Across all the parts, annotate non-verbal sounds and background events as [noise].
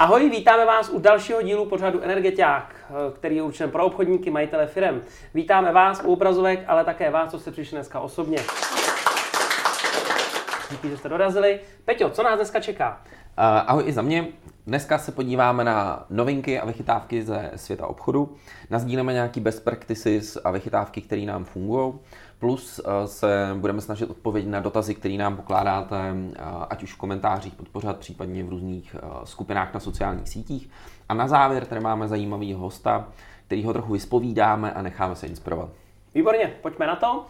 Ahoj, vítáme vás u dalšího dílu pořadu Energetiák, který je určen pro obchodníky, majitele firem. Vítáme vás u obrazovek, ale také vás, co jste přišli dneska osobně. Díky, že jste dorazili. Peťo, co nás dneska čeká? Uh, ahoj i za mě. Dneska se podíváme na novinky a vychytávky ze světa obchodu. Nazdílíme nějaký best practices a vychytávky, které nám fungují. Plus uh, se budeme snažit odpovědět na dotazy, které nám pokládáte, uh, ať už v komentářích pod pořad, případně v různých uh, skupinách na sociálních sítích. A na závěr tady máme zajímavého hosta, který ho trochu vyspovídáme a necháme se inspirovat. Výborně, pojďme na to.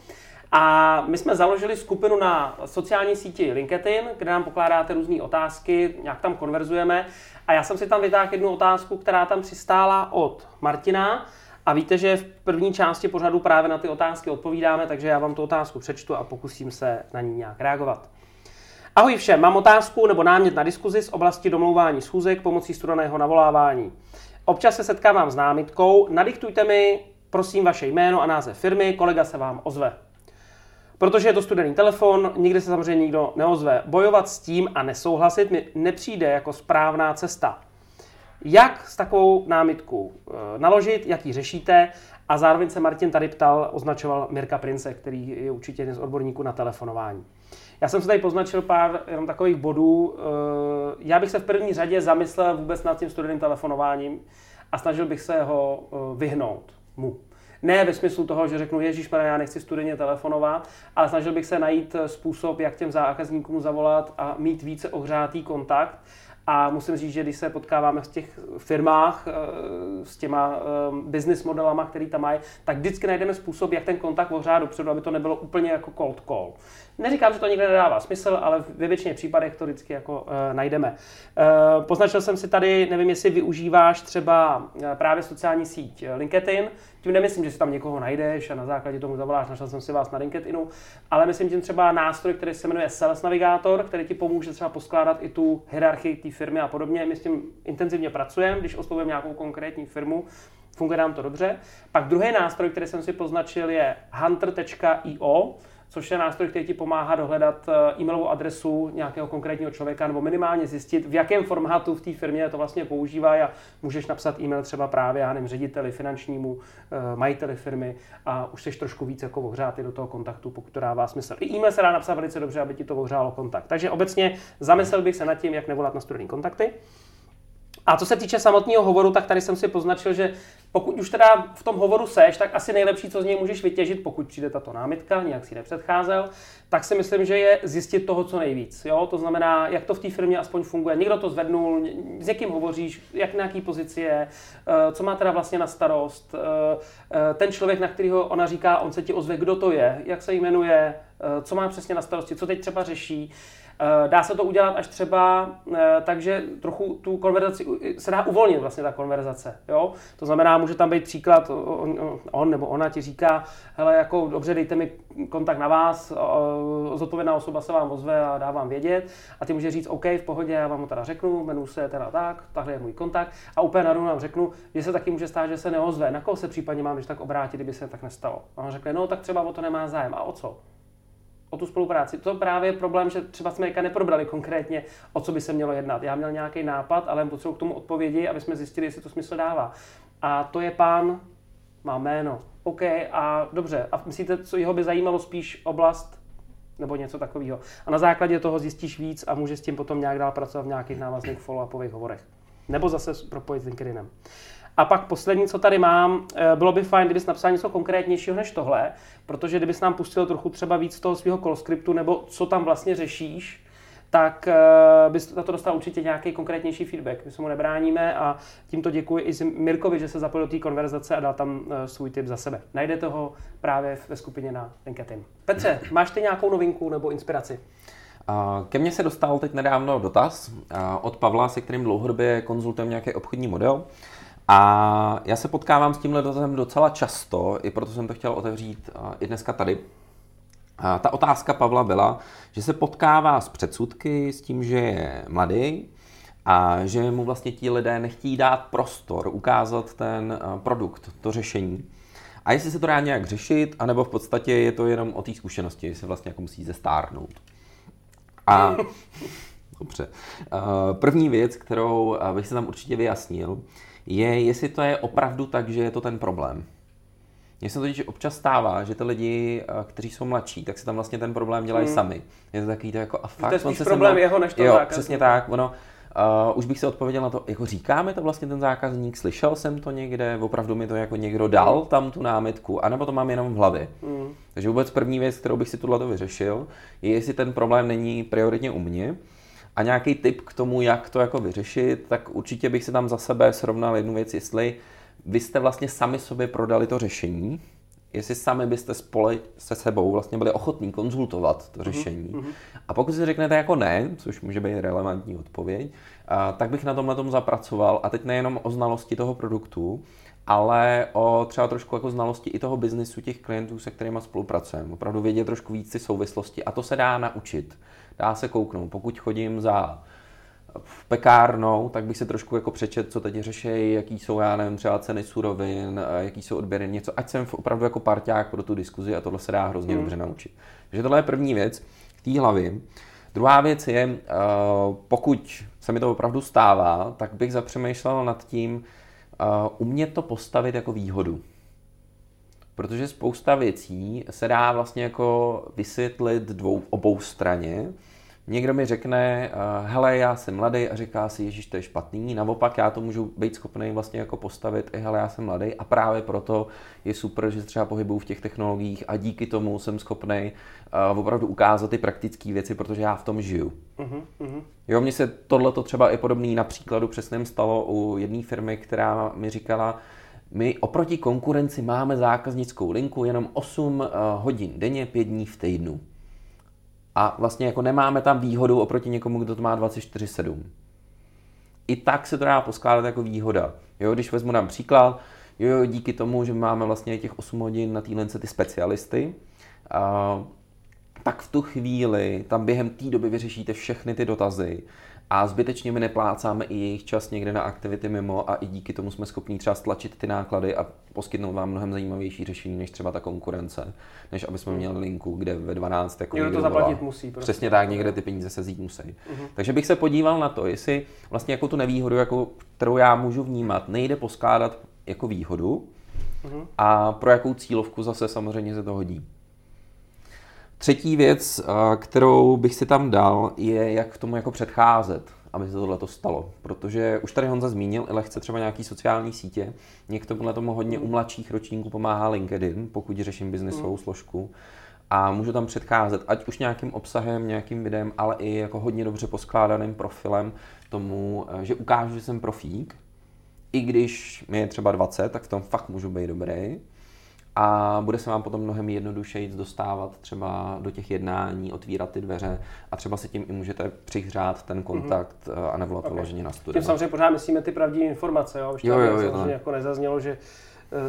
A my jsme založili skupinu na sociální síti LinkedIn, kde nám pokládáte různé otázky, nějak tam konverzujeme. A já jsem si tam vytáhl jednu otázku, která tam přistála od Martina. A víte, že v první části pořadu právě na ty otázky odpovídáme, takže já vám tu otázku přečtu a pokusím se na ní nějak reagovat. Ahoj všem, mám otázku nebo námět na diskuzi z oblasti domlouvání schůzek pomocí studeného navolávání. Občas se setkávám s námitkou, nadiktujte mi prosím vaše jméno a název firmy, kolega se vám ozve. Protože je to studený telefon, nikdy se samozřejmě nikdo neozve. Bojovat s tím a nesouhlasit mi nepřijde jako správná cesta. Jak s takovou námitkou eh, naložit, jak ji řešíte? A zároveň se Martin tady ptal, označoval Mirka Prince, který je určitě jeden z odborníků na telefonování. Já jsem se tady poznačil pár jenom takových bodů. Eh, já bych se v první řadě zamyslel vůbec nad tím studeným telefonováním a snažil bych se ho eh, vyhnout mu. Ne ve smyslu toho, že řeknu, Ježíš, já nechci studeně telefonovat, ale snažil bych se najít způsob, jak těm zákazníkům zavolat a mít více ohřátý kontakt. A musím říct, že když se potkáváme v těch firmách eh, s těma eh, business modelama, který tam mají, tak vždycky najdeme způsob, jak ten kontakt ohřát dopředu, aby to nebylo úplně jako cold call. Neříkám, že to nikdy nedává smysl, ale ve většině případech to vždycky jako uh, najdeme. Uh, poznačil jsem si tady, nevím, jestli využíváš třeba uh, právě sociální síť LinkedIn. Tím nemyslím, že si tam někoho najdeš a na základě tomu zavoláš, našel jsem si vás na LinkedInu, ale myslím tím třeba nástroj, který se jmenuje Sales Navigator, který ti pomůže třeba poskládat i tu hierarchii té firmy a podobně. My s tím intenzivně pracujeme, když oslovujeme nějakou konkrétní firmu, funguje nám to dobře. Pak druhý nástroj, který jsem si poznačil, je hunter.io, což je nástroj, který ti pomáhá dohledat eh, e-mailovou adresu nějakého konkrétního člověka nebo minimálně zjistit, v jakém formátu v té firmě to vlastně používá a můžeš napsat e-mail třeba právě, já nevím, řediteli, finančnímu, eh, majiteli firmy a už jsi trošku víc jako ohřátý do toho kontaktu, pokud to dává smysl. I e-mail se dá napsat velice dobře, aby ti to ohřálo kontakt. Takže obecně zamyslel bych se nad tím, jak nevolat na studený kontakty. A co se týče samotného hovoru, tak tady jsem si poznačil, že pokud už teda v tom hovoru seš, tak asi nejlepší, co z něj můžeš vytěžit, pokud přijde tato námitka, nějak si nepředcházel, tak si myslím, že je zjistit toho, co nejvíc. Jo? To znamená, jak to v té firmě aspoň funguje. Někdo to zvednul, s jakým hovoříš, jak na jaký pozici je, eh, co má teda vlastně na starost. Eh, eh, ten člověk, na kterého ona říká, on se ti ozve, kdo to je, jak se jmenuje, co má přesně na starosti, co teď třeba řeší. Eh, dá se to udělat až třeba eh, takže trochu tu konverzaci se dá uvolnit vlastně ta konverzace. Jo? To znamená, může tam být příklad, on, on nebo ona ti říká, hele, jako dobře, dejte mi kontakt na vás, zodpovědná osoba se vám ozve a dá vám vědět a ty může říct, OK, v pohodě, já vám ho teda řeknu, jmenuji se teda tak, tahle je můj kontakt a úplně na vám řeknu, že se taky může stát, že se neozve, na koho se případně mám když tak obrátit, kdyby se tak nestalo. A on řekne, no tak třeba o to nemá zájem. A o co? O tu spolupráci. To právě je problém, že třeba jsme neprobrali konkrétně, o co by se mělo jednat. Já měl nějaký nápad, ale potřebuji k tomu odpovědi, aby jsme zjistili, jestli to smysl dává. A to je pán, má jméno. OK, a dobře. A myslíte, co jeho by zajímalo spíš oblast nebo něco takového. A na základě toho zjistíš víc a můžeš s tím potom nějak dál pracovat v nějakých návazných follow-upových hovorech. Nebo zase propojit s LinkedInem. A pak poslední, co tady mám, eh, bylo by fajn, kdybys napsal něco konkrétnějšího než tohle, protože kdybys nám pustil trochu třeba víc toho svého call scriptu, nebo co tam vlastně řešíš, tak uh, bys za to dostal určitě nějaký konkrétnější feedback. My se mu nebráníme a tímto děkuji i Mirkovi, že se zapojil do té konverzace a dal tam uh, svůj tip za sebe. Najdete ho právě ve skupině na LinkedIn. Petře, [clears throat] máš ty nějakou novinku nebo inspiraci? Ke mně se dostal teď nedávno dotaz od Pavla, se kterým dlouhodobě konzultujeme nějaký obchodní model. A já se potkávám s tímhle dotazem docela často, i proto jsem to chtěl otevřít i dneska tady. A ta otázka Pavla byla, že se potkává s předsudky, s tím, že je mladý a že mu vlastně ti lidé nechtějí dát prostor, ukázat ten produkt, to řešení. A jestli se to dá nějak řešit, anebo v podstatě je to jenom o té zkušenosti, že se vlastně jako musí zestárnout. A [laughs] Dobře. První věc, kterou bych si tam určitě vyjasnil, je, jestli to je opravdu tak, že je to ten problém. Mně se totiž občas stává, že ty lidi, kteří jsou mladší, tak si tam vlastně ten problém dělají hmm. sami. Je to takový to jako a fakt. To je spíš problém mnou... jeho než to Jo, zákazník. přesně tak. Ono, Uh, už bych se odpověděl na to, jako říkáme to vlastně ten zákazník, slyšel jsem to někde, opravdu mi to jako někdo dal tam tu námitku, anebo to mám jenom v hlavě. Mm. Takže vůbec první věc, kterou bych si tuhle vyřešil, je, jestli ten problém není prioritně u mě, a nějaký tip k tomu, jak to jako vyřešit, tak určitě bych si tam za sebe srovnal jednu věc, jestli vy jste vlastně sami sobě prodali to řešení, jestli sami byste spole se sebou vlastně byli ochotní konzultovat to mhm, řešení. Mm-hmm. A pokud si řeknete jako ne, což může být relevantní odpověď, a, tak bych na tomhle tom zapracoval. A teď nejenom o znalosti toho produktu, ale o třeba trošku jako znalosti i toho biznisu těch klientů, se kterými spolupracujeme. Opravdu vědět trošku víc ty souvislosti a to se dá naučit. Dá se kouknout. Pokud chodím za v pekárnou, tak bych se trošku jako přečet, co teď řeší, jaký jsou, já nevím, třeba ceny surovin, jaký jsou odběry, něco, ať jsem opravdu jako parťák pro tu diskuzi a tohle se dá hrozně mm. dobře naučit. Takže tohle je první věc v té hlavě. Druhá věc je, eh, pokud se mi to opravdu stává, tak bych zapřemýšlel nad tím, eh, umět to postavit jako výhodu. Protože spousta věcí se dá vlastně jako vysvětlit dvou, obou straně Někdo mi řekne, uh, hele, já jsem mladý a říká si, Ježíš, to je špatný. Naopak já to můžu být schopný vlastně jako postavit, i hele, já jsem mladý a právě proto je super, že třeba pohybuju v těch technologiích a díky tomu jsem schopný uh, opravdu ukázat ty praktické věci, protože já v tom žiju. Uh-huh, Jo, mně se tohle třeba i podobný na příkladu přesném stalo u jedné firmy, která mi říkala, my oproti konkurenci máme zákaznickou linku jenom 8 uh, eh, hodin denně, 5 dní v týdnu a vlastně jako nemáme tam výhodu oproti někomu, kdo to má 24-7. I tak se to dá poskládat jako výhoda. Jo, když vezmu nám příklad, jo, díky tomu, že máme vlastně těch 8 hodin na týhle ty specialisty, a, tak v tu chvíli tam během té doby vyřešíte všechny ty dotazy a zbytečně my neplácáme i jejich čas někde na aktivity mimo a i díky tomu jsme schopni třeba stlačit ty náklady a poskytnout vám mnohem zajímavější řešení než třeba ta konkurence, než aby jsme měli linku, kde ve 12 jako někdo to zaplatit musí. Prostě. Přesně tak, někde ty peníze se zít musí. Uh-huh. Takže bych se podíval na to, jestli vlastně jako tu nevýhodu, jako, kterou já můžu vnímat, nejde poskládat jako výhodu uh-huh. a pro jakou cílovku zase samozřejmě se to hodí. Třetí věc, kterou bych si tam dal, je, jak k tomu jako předcházet, aby se tohle stalo. Protože už tady Honza zmínil, i lehce třeba nějaký sociální sítě. Někdo tomu hodně u mladších ročníků pomáhá LinkedIn, pokud řeším biznesovou mm. složku. A můžu tam předcházet, ať už nějakým obsahem, nějakým videem, ale i jako hodně dobře poskládaným profilem tomu, eh, že ukážu, že jsem profík. I když mi je třeba 20, tak v tom fakt můžu být dobrý a bude se vám potom mnohem jednodušeji dostávat třeba do těch jednání, otvírat ty dveře a třeba si tím i můžete přihřát ten kontakt mm-hmm. a nevolat okay. vyloženě na studium. Tím samozřejmě pořád myslíme ty pravdivé informace, jo? Už jo, jo, jo, to... jako nezaznělo, že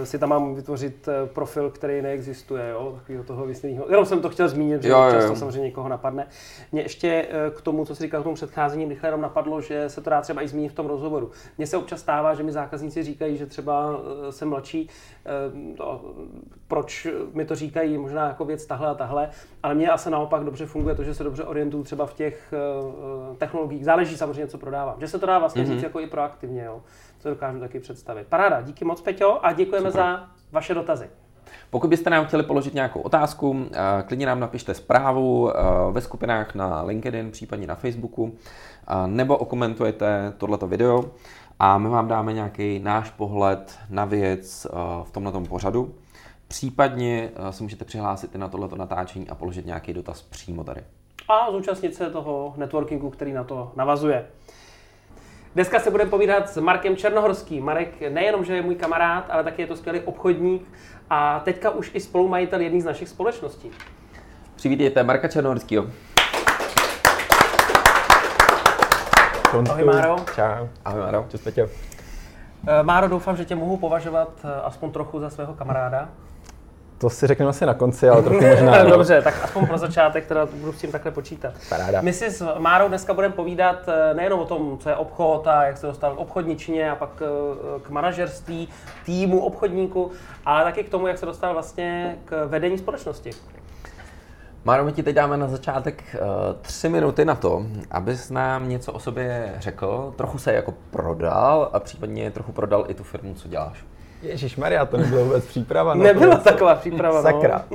si tam mám vytvořit eh, profil, který neexistuje, jo, takového toho vysněného. Jenom jsem to chtěl zmínit, že jo, často jo. samozřejmě někoho napadne. Mě ještě eh, k tomu, co si říkal k tomu předcházení, rychle jenom napadlo, že se to dá třeba i zmínit v tom rozhovoru. Mně se občas stává, že mi zákazníci říkají, že třeba jsem mladší, to, proč mi to říkají, možná jako věc tahle a tahle, ale mně asi naopak dobře funguje to, že se dobře orientuju třeba v těch technologiích. Záleží samozřejmě, co prodávám. Že se to dá vlastně mm-hmm. říct jako i proaktivně. Jo co dokážu taky představit. Paráda, díky moc, Peťo, a děkujeme Super. za vaše dotazy. Pokud byste nám chtěli položit nějakou otázku, eh, klidně nám napište zprávu eh, ve skupinách na LinkedIn, případně na Facebooku, eh, nebo okomentujete tohleto video a my vám dáme nějaký náš pohled na věc v tomto pořadu. Případně se můžete přihlásit i na tohleto natáčení a položit nějaký dotaz přímo tady. A zúčastnit se toho networkingu, který na to navazuje. Dneska se budeme povídat s Markem Černohorským. Marek nejenom, že je můj kamarád, ale taky je to skvělý obchodník a teďka už i spolumajitel jedné z našich společností. Přivítejte Marka Černohorského. Ahoj Máro. Čau. Ahoj Máro. Čau. Eh, Máro, doufám, že tě mohu považovat eh, aspoň trochu za svého kamaráda. To si řeknu asi na konci, ale trochu [laughs] možná. Dobře, tak aspoň pro začátek teda budu s tím takhle počítat. Paráda. My si s Márou dneska budeme povídat eh, nejenom o tom, co je obchod a jak se dostal k obchodničně a pak eh, k manažerství, týmu, obchodníku, ale taky k tomu, jak se dostal vlastně k vedení společnosti. Máro, my ti teď dáme na začátek uh, tři minuty na to, abys nám něco o sobě řekl, trochu se jako prodal a případně trochu prodal i tu firmu, co děláš. Ježíš Maria, to nebylo vůbec příprava. na Nebyla to, taková příprava, no. Sakra.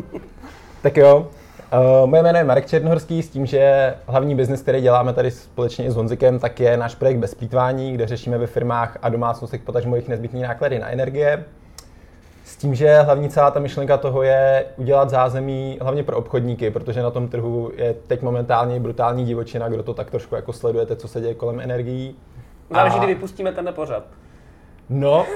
tak jo, Uh, moje jméno je Marek Černohorský s tím, že hlavní biznis, který děláme tady společně s Honzikem, tak je náš projekt bez plýtvání, kde řešíme ve firmách a domácnostech potažmo jejich nezbytné náklady na energie. S tím, že hlavní celá ta myšlenka toho je udělat zázemí hlavně pro obchodníky, protože na tom trhu je teď momentálně brutální divočina, kdo to tak trošku jako sledujete, co se děje kolem energií. Záleží, kdy vypustíme tenhle pořad. No,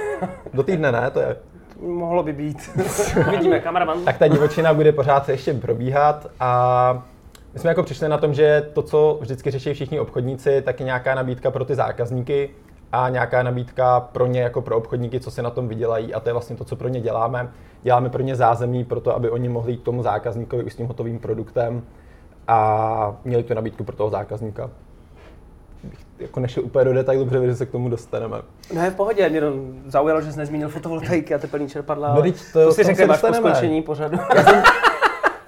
do týdne ne, to je. Mohlo by být. [laughs] Vidíme, kameraman. Tak ta divočina bude pořád se ještě probíhat a my jsme jako přišli na tom, že to, co vždycky řeší všichni obchodníci, tak je nějaká nabídka pro ty zákazníky a nějaká nabídka pro ně jako pro obchodníky, co si na tom vydělají a to je vlastně to, co pro ně děláme. Děláme pro ně zázemí pro to, aby oni mohli jít k tomu zákazníkovi už s tím hotovým produktem a měli tu nabídku pro toho zákazníka jako nešel úplně do detailu, protože se k tomu dostaneme. No je v pohodě, mě to zaujalo, že jsi nezmínil fotovoltaiky a tepelný čerpadla. No, to, to si řekl až po skončení pořadu. [laughs] Já jsem,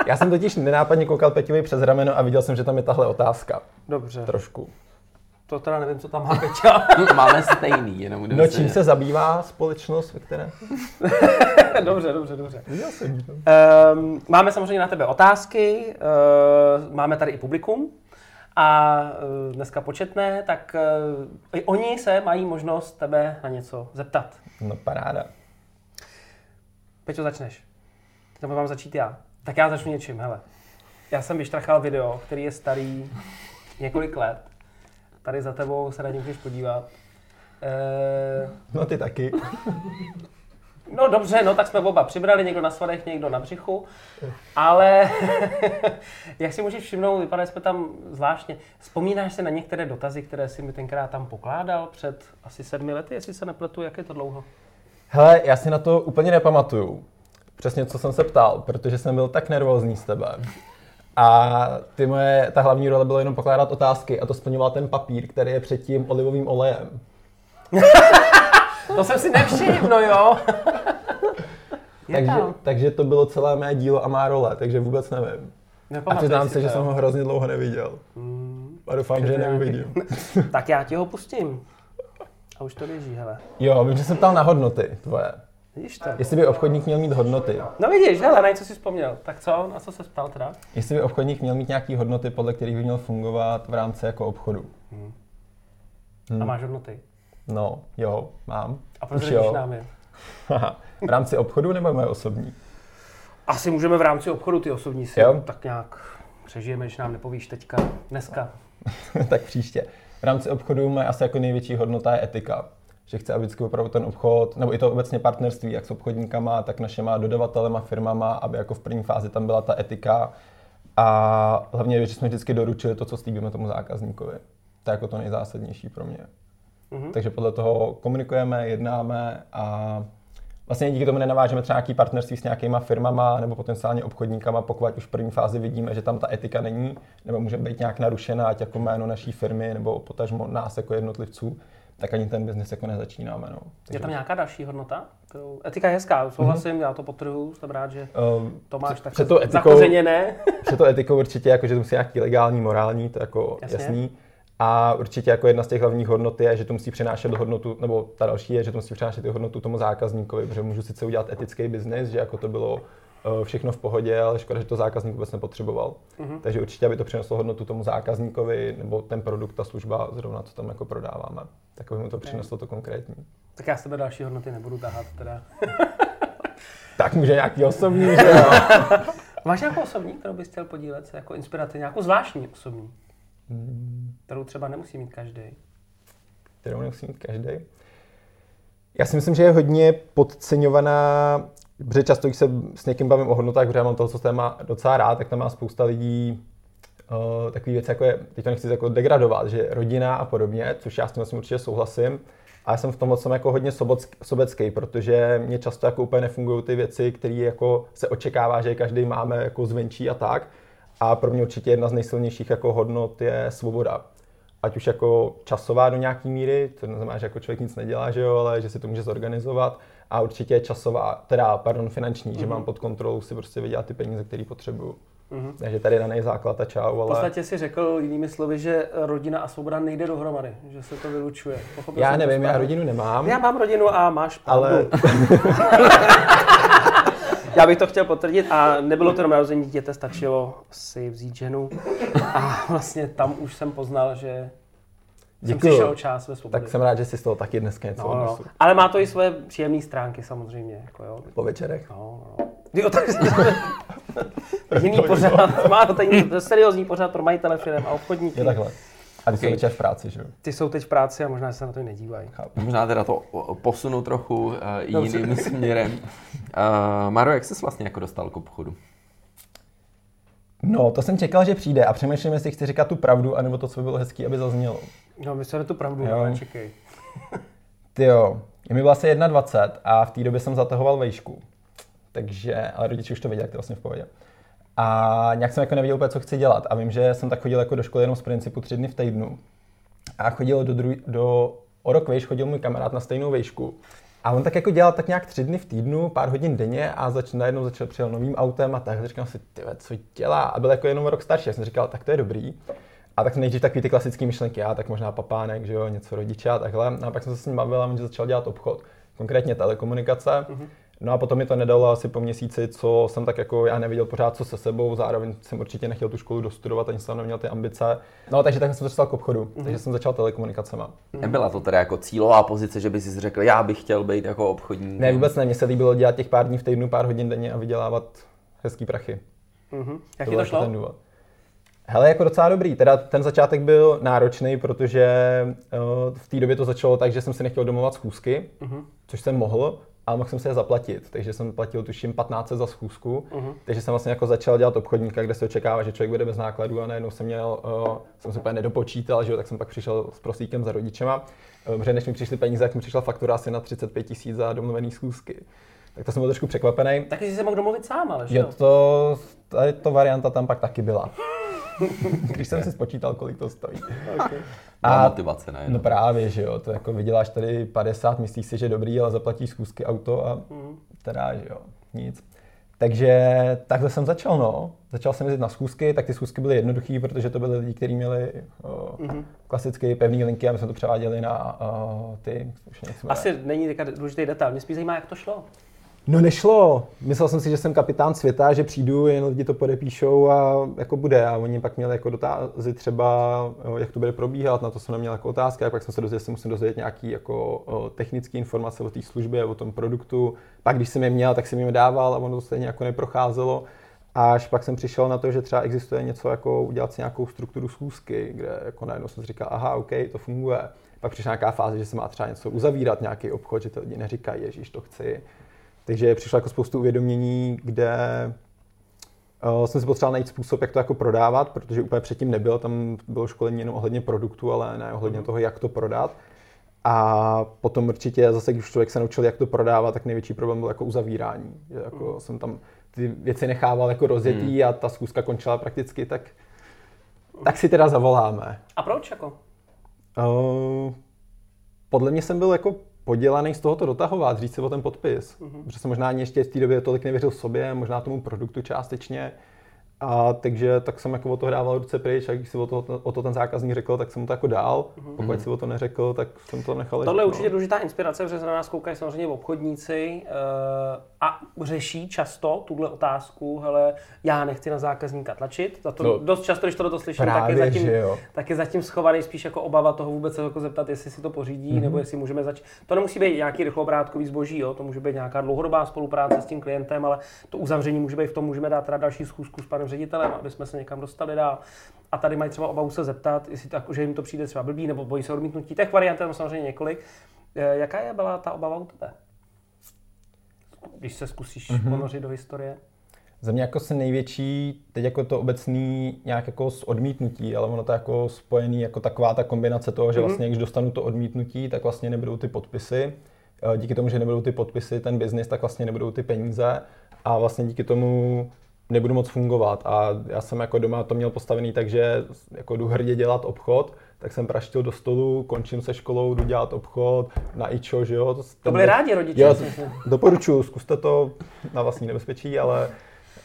já jsem totiž nenápadně koukal Peťovi přes rameno a viděl jsem, že tam je tahle otázka. Dobře. Trošku. To teda nevím, co tam má Peťa. [laughs] Máme stejný, jenom No čím se zabývá společnost, ve které? [laughs] dobře, dobře, dobře. Viděl jsem. Um, máme samozřejmě na tebe otázky, uh, máme tady i publikum a uh, dneska početné, tak uh, i oni se mají možnost tebe na něco zeptat. No paráda. Peťo, začneš. Nebo mám začít já. Tak já začnu něčím, hele. Já jsem vyštrachal video, který je starý několik let. Tady za tebou se na něj můžeš podívat. E... No ty taky. No dobře, no tak jsme oba přibrali, někdo na svadech, někdo na břichu, ale [laughs] jak si můžeš všimnout, vypadali jsme tam zvláštně. Vzpomínáš se na některé dotazy, které si mi tenkrát tam pokládal před asi sedmi lety, jestli se nepletu, jak je to dlouho? Hele, já si na to úplně nepamatuju. Přesně, co jsem se ptal, protože jsem byl tak nervózní s tebe. A ty moje, ta hlavní role bylo jenom pokládat otázky a to splňoval ten papír, který je před tím olivovým olejem. [laughs] To jsem si nevšiml, no jo. [laughs] takže, takže to bylo celé mé dílo a má role, takže vůbec nevím. A přiznám se, že jsem ho hrozně dlouho neviděl. Hmm. A doufám, že neuvidím. [laughs] tak já ti ho pustím. A už to běží, hele. Jo, vím, že jsem ptal na hodnoty tvoje. Vidíš to? Jestli by obchodník měl mít hodnoty. No vidíš, hele, na co jsi vzpomněl. Tak co, na co se ptal teda? Jestli by obchodník měl mít nějaké hodnoty, podle kterých by měl fungovat v rámci jako obchodu. Hmm. Hmm. A máš hodnoty? No, jo, mám. A proč jo. nám je? v rámci obchodu nebo moje osobní? Asi můžeme v rámci obchodu ty osobní si jo? tak nějak přežijeme, když nám nepovíš teďka, dneska. [laughs] tak příště. V rámci obchodu moje asi jako největší hodnota je etika. Že chce, aby vždycky opravdu ten obchod, nebo i to obecně partnerství, jak s obchodníkama, tak našima dodavatelema, firmama, aby jako v první fázi tam byla ta etika. A hlavně, že jsme vždycky doručili to, co slíbíme tomu zákazníkovi. To je jako to nejzásadnější pro mě. Mm-hmm. Takže podle toho komunikujeme, jednáme a vlastně díky tomu nenavážeme třeba nějaký partnerství s nějakýma firmama nebo potenciálně obchodníkama, pokud už v první fázi vidíme, že tam ta etika není, nebo může být nějak narušená, ať jako jméno naší firmy nebo potažmo nás jako jednotlivců, tak ani ten biznis jako nezačínáme. No. Takže... Je tam nějaká další hodnota? Etika je hezká, souhlasím, mm-hmm. já to potrhu, jsem rád, že um, to máš tak zakořeněné. Před to etikou určitě, jako, že to musí nějaký legální, morální, to jako Jasně. jasný. A určitě jako jedna z těch hlavních hodnot je, že to musí přinášet hodnotu, nebo ta další je, že to musí přinášet hodnotu tomu zákazníkovi, protože můžu sice udělat etický biznis, že jako to bylo eh, všechno v pohodě, ale škoda, že to zákazník vůbec nepotřeboval. Mm-hmm. Takže určitě, aby to přineslo hodnotu tomu zákazníkovi, nebo ten produkt, ta služba, zrovna co tam jako prodáváme, tak aby mu to přineslo to konkrétní. Tak já s tebe další hodnoty nebudu tahat teda. [laughs] tak může nějaký osobní, že jo? [laughs] Máš nějakou osobní, kterou bys chtěl podílet, jako inspiraci, nějakou zvláštní osobní? Kterou třeba nemusí mít každý. Kterou nemusí mít každý. Já si myslím, že je hodně podceňovaná, protože často, když se s někým bavím o hodnotách, protože já mám toho, co téma docela rád, tak tam má spousta lidí uh, takové věci, jako je, teď to nechci jako degradovat, že rodina a podobně, což já s tím určitě souhlasím. A já jsem v tomhle jsem jako hodně sobecký, protože mě často jako úplně nefungují ty věci, které jako se očekává, že každý máme jako zvenčí a tak. A pro mě určitě jedna z nejsilnějších jako hodnot je svoboda. Ať už jako časová do nějaké míry, to neznamená, že jako člověk nic nedělá, že jo, ale že si to může zorganizovat. A určitě časová, teda pardon, finanční, mm-hmm. že mhm. mám pod kontrolou si prostě vydělat ty peníze, které potřebuju. Mm-hmm. Takže tady daný základ a čau, ale... V podstatě si řekl jinými slovy, že rodina a svoboda nejde dohromady, že se to vylučuje. Pochopil já nevím, já rodinu nemám. Já mám rodinu a máš pravdu. Ale... [laughs] [laughs] já bych to chtěl potvrdit a nebylo to na narození dítěte, stačilo si vzít ženu a vlastně tam už jsem poznal, že Děkuju. jsem přišel čas ve svobodě. Tak jsem rád, že jsi z toho taky dneska něco no, no. Ale má to i svoje příjemné stránky samozřejmě. Jako jo. Po večerech? No, no. Jo, tak [laughs] jiný pořád, má to tady seriózní pořád pro majitele firm a obchodníky. Je takhle. A ty okay. jsou teď v práci, že jo? Ty jsou teď v práci a možná se na to i nedívají. Chápu. Možná teda to posunu trochu uh, jiným [laughs] směrem. Uh, Maro, jak jsi vlastně jako dostal k obchodu? No, to jsem čekal, že přijde a přemýšlím, jestli chci říkat tu pravdu, anebo to, co by bylo hezký, aby zaznělo. No, myslíme tu pravdu, jo. ale čekej. [laughs] Ty jo, je mi vlastně 21 a v té době jsem zatahoval vejšku. Takže, ale rodiči už to věděli, jak to vlastně v pohodě. A nějak jsem jako nevěděl úplně, co chci dělat. A vím, že jsem tak chodil jako do školy jenom z principu tři dny v týdnu. A chodil do, druhý, do o rok vejš chodil můj kamarád na stejnou vejšku. A on tak jako dělal tak nějak tři dny v týdnu, pár hodin denně a zač, najednou začal přijel novým autem a tak. Říkal si, ty co dělá? A byl jako jenom rok starší. Já jsem říkal, tak to je dobrý. A tak nejdřív takový ty klasické myšlenky, já tak možná papánek, že jo, něco rodiče a takhle. No a pak jsem se s ním bavil a on začal dělat obchod, konkrétně telekomunikace. Mm-hmm. No a potom mi to nedalo asi po měsíci, co jsem tak jako já neviděl pořád co se sebou, zároveň jsem určitě nechtěl tu školu dostudovat, ani jsem neměl ty ambice. No takže tak jsem dostal k obchodu, mm-hmm. takže jsem začal telekomunikacemi. Nebyla to teda jako cílová pozice, že by si řekl, já bych chtěl být jako obchodník? Ne, vůbec ne, mně se líbilo dělat těch pár dní v týdnu, pár hodin denně a vydělávat hezký prachy. Mm-hmm. Jak to, to šlo? Ten důvod. Hele, jako docela dobrý. Teda ten začátek byl náročný, protože uh, v té době to začalo tak, že jsem si nechtěl domovat schůzky, uh-huh. což jsem mohl, ale mohl jsem si je zaplatit, takže jsem platil tuším 15 za schůzku, uh-huh. takže jsem vlastně jako začal dělat obchodníka, kde se očekává, že člověk bude bez nákladů a najednou jsem měl, uh, jsem se úplně nedopočítal, že jo, tak jsem pak přišel s prosíkem za rodičema, uh, protože než mi přišly peníze, jak mi přišla faktura asi na 35 tisíc za domluvený schůzky. Tak to jsem byl trošku překvapený. Taky jsi se mohl domluvit sám, ale že jo? To, to varianta tam pak taky byla. [laughs] Když jsem si spočítal, kolik to stojí. Okay. A motivace, ne? No právě, že jo, to jako vyděláš tady 50, myslíš si, že dobrý, ale zaplatíš zkusky auto a mm. teda, že jo, nic. Takže takhle jsem začal, no. Začal jsem jezdit na schůzky, tak ty schůzky byly jednoduché, protože to byly lidi, kteří měli o, mm-hmm. klasické pevné linky a my jsme to převáděli na o, ty. Už Asi není důležitý detail, mě spíš zajímá, jak to šlo. No nešlo. Myslel jsem si, že jsem kapitán světa, že přijdu, jen lidi to podepíšou a jako bude. A oni pak měli jako dotázy třeba, jak to bude probíhat, na to jsem neměl jako otázky, a pak jsem se dozvěděl, že si musím dozvědět nějaký jako technické informace o té službě, o tom produktu. Pak když jsem je měl, tak jsem jim dával a ono to stejně jako neprocházelo. Až pak jsem přišel na to, že třeba existuje něco jako udělat si nějakou strukturu schůzky, kde jako najednou jsem si říkal, aha, OK, to funguje. Pak přišla nějaká fáze, že se má třeba něco uzavírat, nějaký obchod, že ty lidi neříkají, ježíš, to chci takže přišlo jako spoustu uvědomění, kde uh, jsem si potřeboval najít způsob, jak to jako prodávat, protože úplně předtím nebyl, tam bylo školení jenom ohledně produktu, ale ne ohledně mm. toho, jak to prodat. A potom určitě zase, když člověk se naučil, jak to prodávat, tak největší problém byl jako uzavírání. Že jako mm. jsem tam ty věci nechával jako rozjetý mm. a ta zkuska končila prakticky, tak, tak si teda zavoláme. A proč jako? Uh, podle mě jsem byl jako podělaný z tohoto dotahovat, říct si o ten podpis. Mm-hmm. Protože jsem možná ani ještě v té době tolik nevěřil sobě, možná tomu produktu částečně. A takže tak jsem jako o to dával ruce pryč a když si o to, o to ten zákazník řekl, tak jsem mu to jako dál. Mm-hmm. Pokud si o to neřekl, tak jsem to nechal. Tohle je určitě no. důležitá inspirace, protože se na nás koukají samozřejmě obchodníci uh, a řeší často tuhle otázku, hele, já nechci na zákazníka tlačit. Za to no, dost často, když tohle slyším, tak, je zatím, tak je zatím schovaný spíš jako obava toho vůbec se jako zeptat, jestli si to pořídí, mm-hmm. nebo jestli můžeme začít. To nemusí být nějaký rychlobrátkový zboží, jo? to může být nějaká dlouhodobá spolupráce s tím klientem, ale to uzavření může být v tom, můžeme dát teda další schůzku s panem ředitelem, aby jsme se někam dostali dál. A tady mají třeba obavu se zeptat, jestli tak, že jim to přijde třeba blbý, nebo bojí se odmítnutí. Těch variant je samozřejmě několik. Eh, jaká je byla ta obava u tebe? Když se zkusíš mm-hmm. ponořit do historie? Za mě jako se největší, teď jako to obecný nějak jako s odmítnutí, ale ono to jako spojený jako taková ta kombinace toho, že mm-hmm. vlastně když dostanu to odmítnutí, tak vlastně nebudou ty podpisy. Eh, díky tomu, že nebudou ty podpisy, ten biznis, tak vlastně nebudou ty peníze. A vlastně díky tomu nebudu moc fungovat. A já jsem jako doma to měl postavený tak, že jako jdu hrdě dělat obchod, tak jsem praštil do stolu, končím se školou, jdu dělat obchod na ičo, že jo. To, to byli rádi rodiče. Jo, doporučuji, zkuste to na vlastní nebezpečí, ale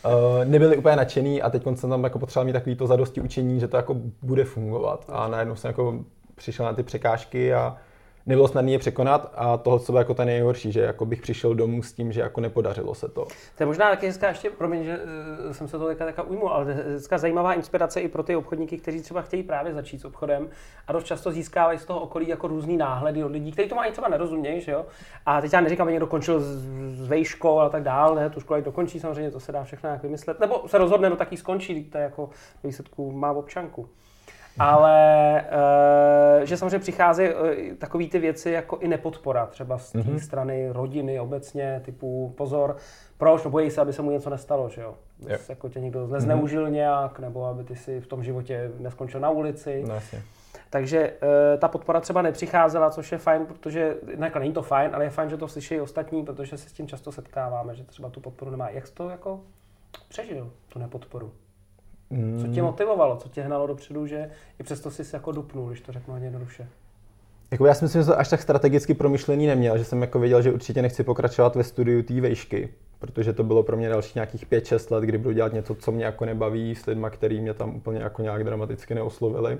Uh, nebyli úplně nadšený a teď jsem tam jako potřeboval mít takový to zadosti učení, že to jako bude fungovat. A najednou jsem jako přišel na ty překážky a nebylo snadné je překonat a toho, co bylo jako ten nejhorší, že jako bych přišel domů s tím, že jako nepodařilo se to. To je možná taky hezká ještě, promiň, že uh, jsem se to teďka, teďka ujmul, ale hezká zajímavá inspirace i pro ty obchodníky, kteří třeba chtějí právě začít s obchodem a dost často získávají z toho okolí jako různý náhledy od lidí, kteří to mají třeba nerozumějí, že jo. A teď já neříkám, že někdo končil z, z vejškou a tak dál, ne, tu školu dokončí, samozřejmě to se dá všechno nějak vymyslet, nebo se rozhodne, no taky skončí, to jako výsledku má občanku ale uh, že samozřejmě přichází uh, takové ty věci jako i nepodpora, třeba z té mm-hmm. strany rodiny obecně, typu pozor, proč, no bojí se, aby se mu něco nestalo, že jo. Yep. Jako tě někdo nezneužil mm-hmm. nějak, nebo aby ty si v tom životě neskončil na ulici. No, jasně. Takže uh, ta podpora třeba nepřicházela, což je fajn, protože ne, není to fajn, ale je fajn, že to slyší ostatní, protože se s tím často setkáváme, že třeba tu podporu nemá. Jak jsi to jako přežil, tu nepodporu? Co tě motivovalo, co tě hnalo dopředu, že i přesto jsi se jako dupnul, když to řeknu hodně jednoduše? Jako já si myslím, že to až tak strategicky promyšlený neměl, že jsem jako věděl, že určitě nechci pokračovat ve studiu té vejšky, protože to bylo pro mě další nějakých 5-6 let, kdy budu dělat něco, co mě jako nebaví s lidmi, který mě tam úplně jako nějak dramaticky neoslovili.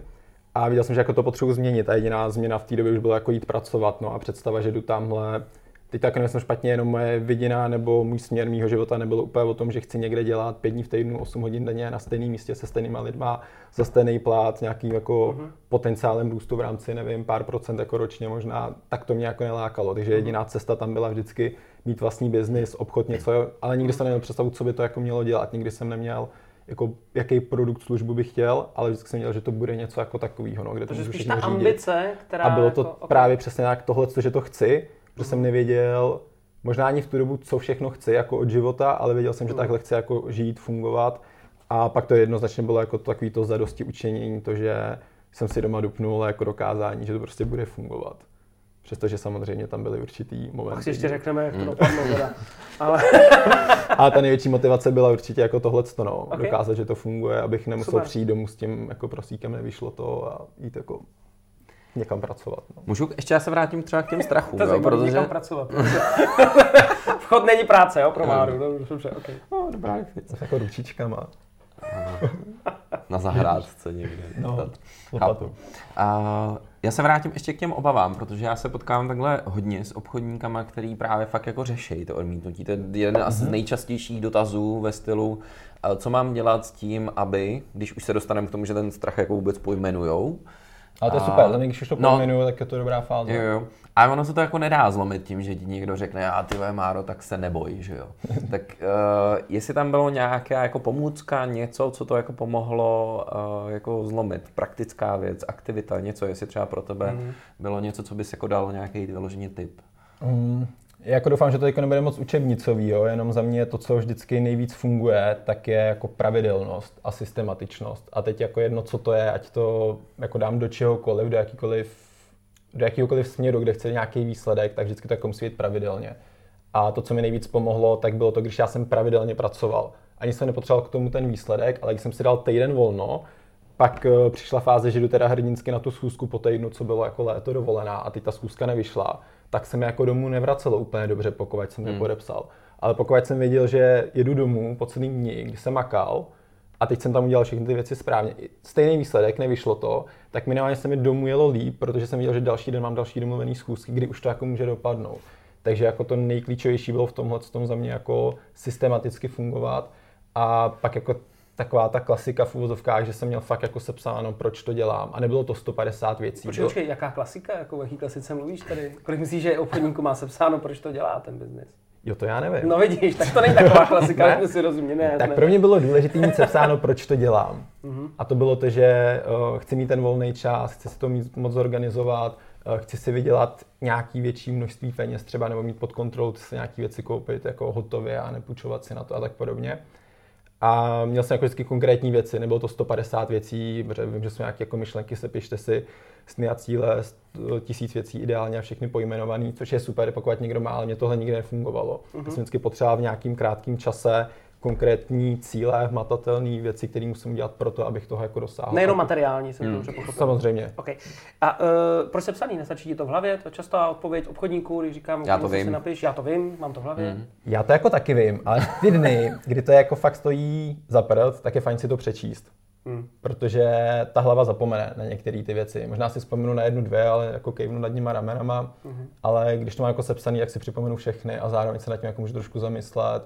A viděl jsem, že jako to potřebuji změnit a jediná změna v té době už byla jako jít pracovat. No a představa, že jdu tamhle teď tak nemyslím špatně, jenom moje vidina nebo můj směr mýho života nebyl úplně o tom, že chci někde dělat pět dní v týdnu, 8 hodin denně na stejném místě se stejnýma lidma, za stejný plát, nějakým jako uh-huh. potenciálem růstu v rámci, nevím, pár procent jako ročně možná, tak to mě jako nelákalo. Takže uh-huh. jediná cesta tam byla vždycky mít vlastní biznis, obchod, něco, ale nikdy jsem neměl představu, co by to jako mělo dělat. Nikdy jsem neměl jako jaký produkt, službu bych chtěl, ale vždycky jsem měl, že to bude něco jako takového, no, kde to můžu spíš ta ambice, která A bylo to jako, právě přesně tak tohle, že to chci, že jsem nevěděl, možná ani v tu dobu, co všechno chci jako od života, ale věděl jsem, že mm. takhle chci jako žít, fungovat. A pak to jednoznačně bylo jako takový to zadosti učení, to, že jsem si doma dupnul jako dokázání, že to prostě bude fungovat. Přestože samozřejmě tam byly určitý momenty. Pak si ještě řekneme, jak to dopadlo teda. [laughs] Ale... a ta největší motivace byla určitě jako tohle, no. Okay. Dokázat, že to funguje, abych nemusel Super. přijít domů s tím jako prosíkem, nevyšlo to a jít jako někam pracovat. No. Můžu, ještě já se vrátím třeba k těm strachům, to jo, protože... někam pracovat. [laughs] Vchod není práce, jo, pro Máru, dobře, okay. No, dobrá definice. Jako ručičkama. Na zahrádce někde. [laughs] No, a já se vrátím ještě k těm obavám, protože já se potkávám takhle hodně s obchodníkama, který právě fakt jako řeší to odmítnutí. To je jeden mm-hmm. z mhm. nejčastějších dotazů ve stylu, co mám dělat s tím, aby, když už se dostaneme k tomu, že ten strach jako vůbec pojmenujou, ale to je a... super, ale když už to pojmenuju, no, tak je to dobrá fáze. Jo, jo. A ono se to jako nedá zlomit tím, že ti někdo řekne, a ty Máro, tak se neboj, že jo. [laughs] tak uh, jestli tam bylo nějaká jako pomůcka, něco, co to jako pomohlo uh, jako zlomit, praktická věc, aktivita, něco, jestli třeba pro tebe mm. bylo něco, co bys jako dal nějaký vyložený tip. Mm, jako doufám, že to jako nebude moc učebnicový, jo? jenom za mě to, co vždycky nejvíc funguje, tak je jako pravidelnost a systematičnost. A teď jako jedno, co to je, ať to jako dám do čehokoliv, do jakýkoliv do jakýkoliv směru, kde chce nějaký výsledek, tak vždycky to jako musí být pravidelně. A to, co mi nejvíc pomohlo, tak bylo to, když já jsem pravidelně pracoval. Ani jsem nepotřeboval k tomu ten výsledek, ale když jsem si dal týden volno, pak uh, přišla fáze, že jdu teda hrdinsky na tu schůzku po týdnu, co bylo jako léto dovolená a teď ta schůzka nevyšla tak se mi jako domů nevracelo úplně dobře, pokud jsem hmm. podepsal. Ale pokud jsem věděl, že jedu domů po celý dní, kdy jsem makal, a teď jsem tam udělal všechny ty věci správně. Stejný výsledek, nevyšlo to, tak minimálně se mi domů jelo líp, protože jsem viděl, že další den mám další domluvený schůzky, kdy už to jako může dopadnout. Takže jako to nejklíčovější bylo v tomhle tom za mě jako systematicky fungovat a pak jako taková ta klasika v úvozovkách, že jsem měl fakt jako sepsáno, proč to dělám. A nebylo to 150 věcí. Počkej, počkej, jaká klasika? Jako jaký klasice mluvíš tady? Kolik myslíš, že obchodníku má sepsáno, proč to dělá ten biznis? Jo, to já nevím. No vidíš, tak to není taková klasika, ne? si rozumí. Ne, tak ne. pro mě bylo důležité mít sepsáno, proč to dělám. Uh-huh. A to bylo to, že uh, chci mít ten volný čas, chci si to mít, moc zorganizovat, uh, chci si vydělat nějaký větší množství peněz třeba, nebo mít pod kontrolou, si nějaké věci koupit jako hotově a nepůjčovat si na to a tak podobně. A měl jsem jako vždycky konkrétní věci, nebylo to 150 věcí, protože vím, že jsou nějaké jako myšlenky, se pište si sny a cíle, tisíc věcí ideálně a všechny pojmenovaný, což je super, pokud někdo má, ale mě tohle nikdy nefungovalo. Uh-huh. Já jsem vždycky potřeboval v nějakým krátkém čase konkrétní cíle, hmatatelné věci, které musím dělat pro to, abych toho jako dosáhl. Nejenom materiální, jsem to dobře pochopil. Samozřejmě. Okay. A uh, proč se psaný? Nestačí ti to v hlavě? To je častá odpověď obchodníků, když říkám, Já to komu si vím. napiš, já to vím, mám to v hlavě. Mm. Já to jako taky vím, ale [laughs] ty dny, kdy to jako fakt stojí za prd, tak je fajn si to přečíst. Mm. Protože ta hlava zapomene na některé ty věci. Možná si vzpomenu na jednu, dvě, ale jako kejvnu nad nima ramenama. Mm. Ale když to mám jako sepsaný, tak si připomenu všechny a zároveň se nad tím jako můžu trošku zamyslet.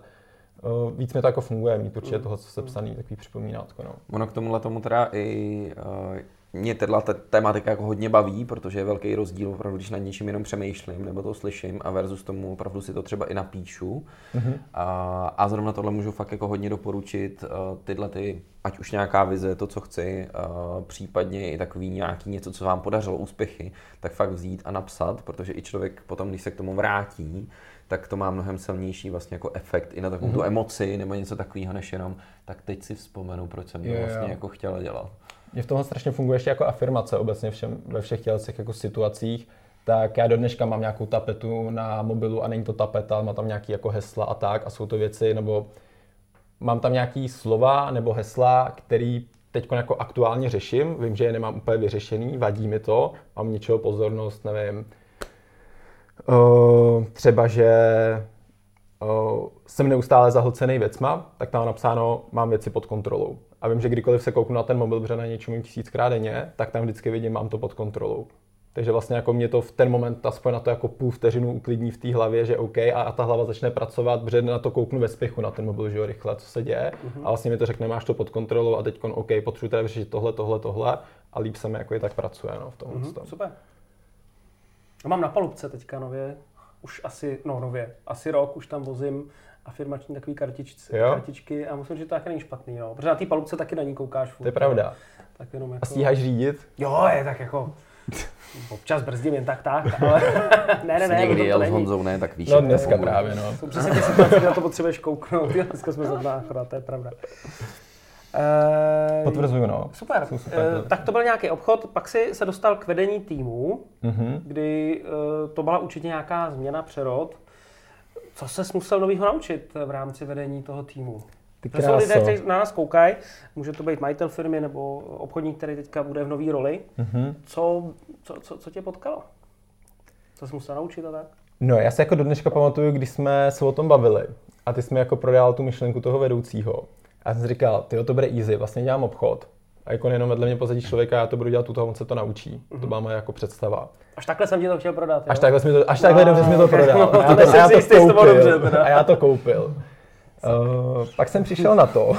Uh, víc mi to jako funguje, mít určitě Mm. toho, co sepsaný, takový připomínátko. No. Ono k tomuhle tomu teda i uh, mě tato tematika jako hodně baví, protože je velký rozdíl opravdu, když nad něčím jenom přemýšlím nebo to slyším a versus tomu opravdu si to třeba i napíšu. Mm-hmm. A, a zrovna tohle můžu fakt jako hodně doporučit uh, tyhle ty, ať už nějaká vize, to, co chci, uh, případně i takový nějaký něco, co vám podařilo, úspěchy, tak fakt vzít a napsat, protože i člověk potom, když se k tomu vrátí, tak to má mnohem silnější vlastně jako efekt i na takovou tu emoci nebo něco takového, než jenom tak teď si vzpomenu, proč jsem to vlastně jako chtěla dělat. Mě v tomhle strašně funguje ještě jako afirmace obecně všem, ve všech těch jako situacích. Tak já do dneška mám nějakou tapetu na mobilu a není to tapeta, ale má tam nějaký jako hesla a tak a jsou to věci, nebo mám tam nějaký slova nebo hesla, který teď jako aktuálně řeším. Vím, že je nemám úplně vyřešený, vadí mi to, mám něčeho pozornost, nevím. Uh, třeba, že uh, jsem neustále zahlcený věcma, tak tam napsáno, mám věci pod kontrolou. A vím, že kdykoliv se kouknu na ten mobil, protože na něčem mým tisíckrát denně, tak tam vždycky vidím, mám to pod kontrolou. Takže vlastně jako mě to v ten moment aspoň na to jako půl vteřinu uklidní v té hlavě, že OK, a, a ta hlava začne pracovat, protože na to kouknu ve spěchu na ten mobil, že jo, rychle, co se děje. Mm-hmm. A vlastně mi to řekne, máš to pod kontrolou a teď OK, potřebuji teda vyřešit tohle, tohle, tohle a líp se mi jako i tak pracuje no, v tom. Mm-hmm. Mm, super. A mám na palubce teďka nově, už asi, no nově, asi rok už tam vozím afirmační takový kartičci, Jo? kartičky a musím říct, že to taky není špatný, no. Protože na té palubce taky na ní koukáš furt. To je pravda. Tak jenom jako... A stíháš řídit? Jo, je tak jako... [laughs] Občas brzdím jen tak tak, ale [laughs] ne, ne, ne, Někdy jel s není. Honzou, ne, tak víš. No to dneska právě, no. Jsou přesně ty situace, kdy na to potřebuješ kouknout. Jo, Dneska jsme zrovna akorát, to je pravda. Eh, Potvrzuju, no. Super. Jsou super Eh, tak to byl nějaký obchod, pak si se dostal k vedení týmu, Mhm. kdy eh, to byla určitě nějaká změna, přerod. Co se musel novýho naučit v rámci vedení toho týmu? Ty To jsou lidé, kteří na nás koukají, může to být majitel firmy nebo obchodník, který teďka bude v nové roli. Mhm. Co, co, co, co tě potkalo? Co jsi musel naučit a tak? No, já se jako do dneška pamatuju, když jsme se o tom bavili a ty jsi mi jako prodal tu myšlenku toho vedoucího. A já jsem si říkal, ty to bude easy, vlastně dělám obchod. A jako nejenom vedle mě pozadí člověka, já to budu dělat toho, on se to naučí. To byla moje jako představa. Až takhle jsem ti to chtěl prodat. Jo? Až takhle, jsi mi to, až takhle dobře jsi mi to prodal. No, [laughs] A já to a já to dobře koupil. teda. A já to koupil. Uh, pak jsem přišel na to, uh,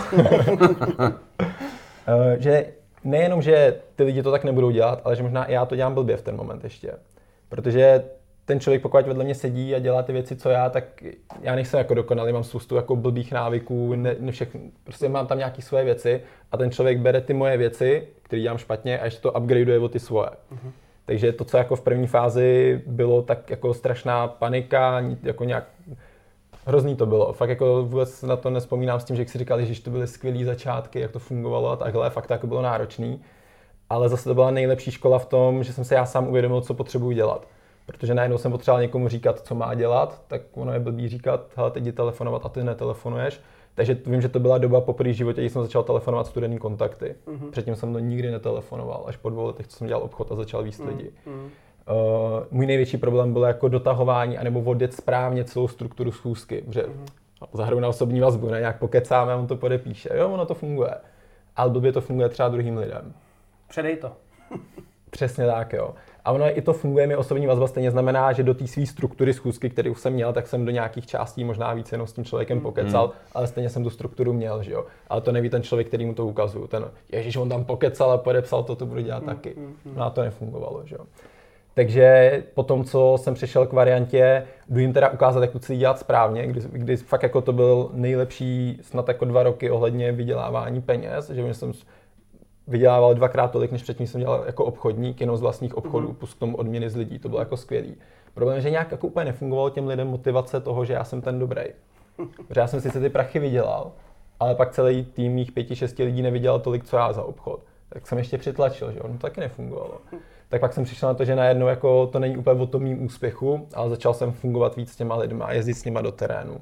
[laughs] že nejenom, že ty lidi to tak nebudou dělat, ale že možná i já to dělám blbě v ten moment ještě. Protože ten člověk, pokud vedle mě sedí a dělá ty věci, co já, tak já nejsem jako dokonalý, mám spoustu jako blbých návyků, ne, ne všechno, prostě mám tam nějaké svoje věci a ten člověk bere ty moje věci, které dělám špatně a ještě to upgradeuje o ty svoje. Mm-hmm. Takže to, co jako v první fázi bylo tak jako strašná panika, jako nějak Hrozný to bylo. Fakt jako vůbec na to nespomínám s tím, že jak si říkal, že to byly skvělé začátky, jak to fungovalo a takhle, fakt to jako bylo náročný. Ale zase to byla nejlepší škola v tom, že jsem se já sám uvědomil, co potřebuji dělat. Protože najednou jsem potřeboval někomu říkat, co má dělat, tak ono je blbý říkat, hele, teď jdi telefonovat a ty netelefonuješ. Takže vím, že to byla doba poprvé v životě, kdy jsem začal telefonovat studenní kontakty. Mm-hmm. Předtím jsem to nikdy netelefonoval, až po dvou letech, co jsem dělal obchod a začal víc lidi. Mm-hmm. Uh, můj největší problém byl jako dotahování anebo odjet správně celou strukturu schůzky, že mm-hmm. zahraju na osobní vazbu, ne, nějak pokecáme a on to podepíše. Jo, ono to funguje. Ale blbě to funguje třeba druhým lidem. Předej to. Přesně tak, jo. A ono i to funguje mi osobní vazba stejně znamená, že do té své struktury schůzky, kterou jsem měl, tak jsem do nějakých částí možná víc jenom s tím člověkem Hmm. pokecal, ale stejně jsem tu strukturu měl, že jo. Ale to neví ten člověk, který mu to ukazuju. Ten, ježíš, on tam pokecal a podepsal to, to budu dělat Hmm, taky. No a to nefungovalo, že jo. Takže po tom, co jsem přišel k variantě, jdu jim teda ukázat, jak to chci dělat správně, kdy, kdy fakt jako to byl nejlepší snad jako dva roky ohledně vydělávání peněz, že jsem vydělával dvakrát tolik, než předtím jsem dělal jako obchodník, jenom z vlastních obchodů, mm. plus k tomu odměny z lidí, to bylo jako skvělý. Problém je, že nějak jako úplně nefungovalo těm lidem motivace toho, že já jsem ten dobrý. [laughs] Protože já jsem sice ty prachy vydělal, ale pak celý tým mých pěti, šesti lidí nevydělal tolik, co já za obchod. Tak jsem ještě přitlačil, že ono taky nefungovalo. Tak pak jsem přišel na to, že najednou jako to není úplně o tom mým úspěchu, ale začal jsem fungovat víc s těma lidma, jezdit s nima do terénu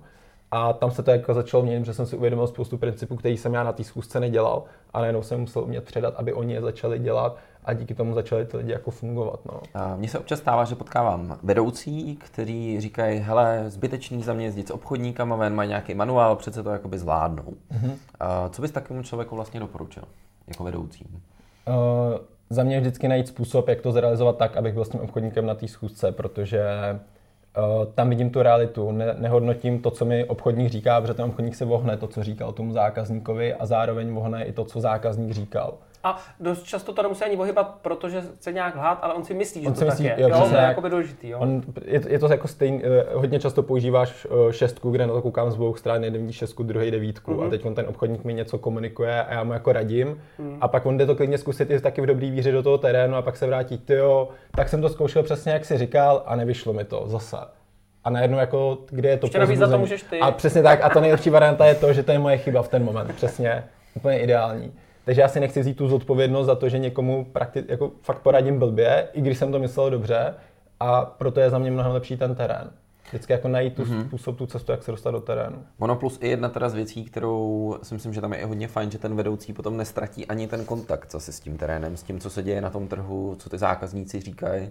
A tam se to jako začalo měnit, že jsem si uvědomil spoustu principů, který jsem já na té schůzce nedělal a najednou jsem musel umět předat, aby oni je začali dělat a díky tomu začali ty lidi jako fungovat. No. Mně se občas stává, že potkávám vedoucí, kteří říkají, hele, zbytečný za mě jezdit s obchodníkama ven, mají nějaký manuál, přece to jakoby zvládnou. Mm-hmm. Co bys takovému člověku vlastně doporučil, jako vedoucí? Uh, za mě vždycky najít způsob, jak to zrealizovat tak, abych byl s tím obchodníkem na té schůzce, protože uh, tam vidím tu realitu, ne, nehodnotím to, co mi obchodník říká, protože ten obchodník se vohne to, co říkal tomu zákazníkovi a zároveň vohne i to, co zákazník říkal. A dost často to nemusí ani ohybat, protože chce nějak lhát, ale on si myslí, že on to myslí, tak je. Jo, jo, to je jako důležitý. Jo. On, je, je, to jako stejný, eh, hodně často používáš eh, šestku, kde na to koukám z obou stran, jeden vidí šestku, druhý devítku mm-hmm. a teď on ten obchodník mi něco komunikuje a já mu jako radím mm. a pak on jde to klidně zkusit i taky v dobrý víře do toho terénu a pak se vrátí, jo, tak jsem to zkoušel přesně, jak si říkal a nevyšlo mi to zase a najednou jako, kde je to Ještě za to můžeš ty. A přesně tak, a ta nejlepší varianta je to, že to je moje chyba v ten moment, přesně, úplně ideální. Takže já si nechci vzít tu zodpovědnost za to, že někomu prakti- jako fakt poradím blbě, i když jsem to myslel dobře, a proto je za mě mnohem lepší ten terén. Vždycky jako najít tu mm-hmm. způsob, tu cestu, jak se dostat do terénu. Ono plus i jedna teda z věcí, kterou si myslím, že tam je hodně fajn, že ten vedoucí potom nestratí ani ten kontakt zase s tím terénem, s tím, co se děje na tom trhu, co ty zákazníci říkají,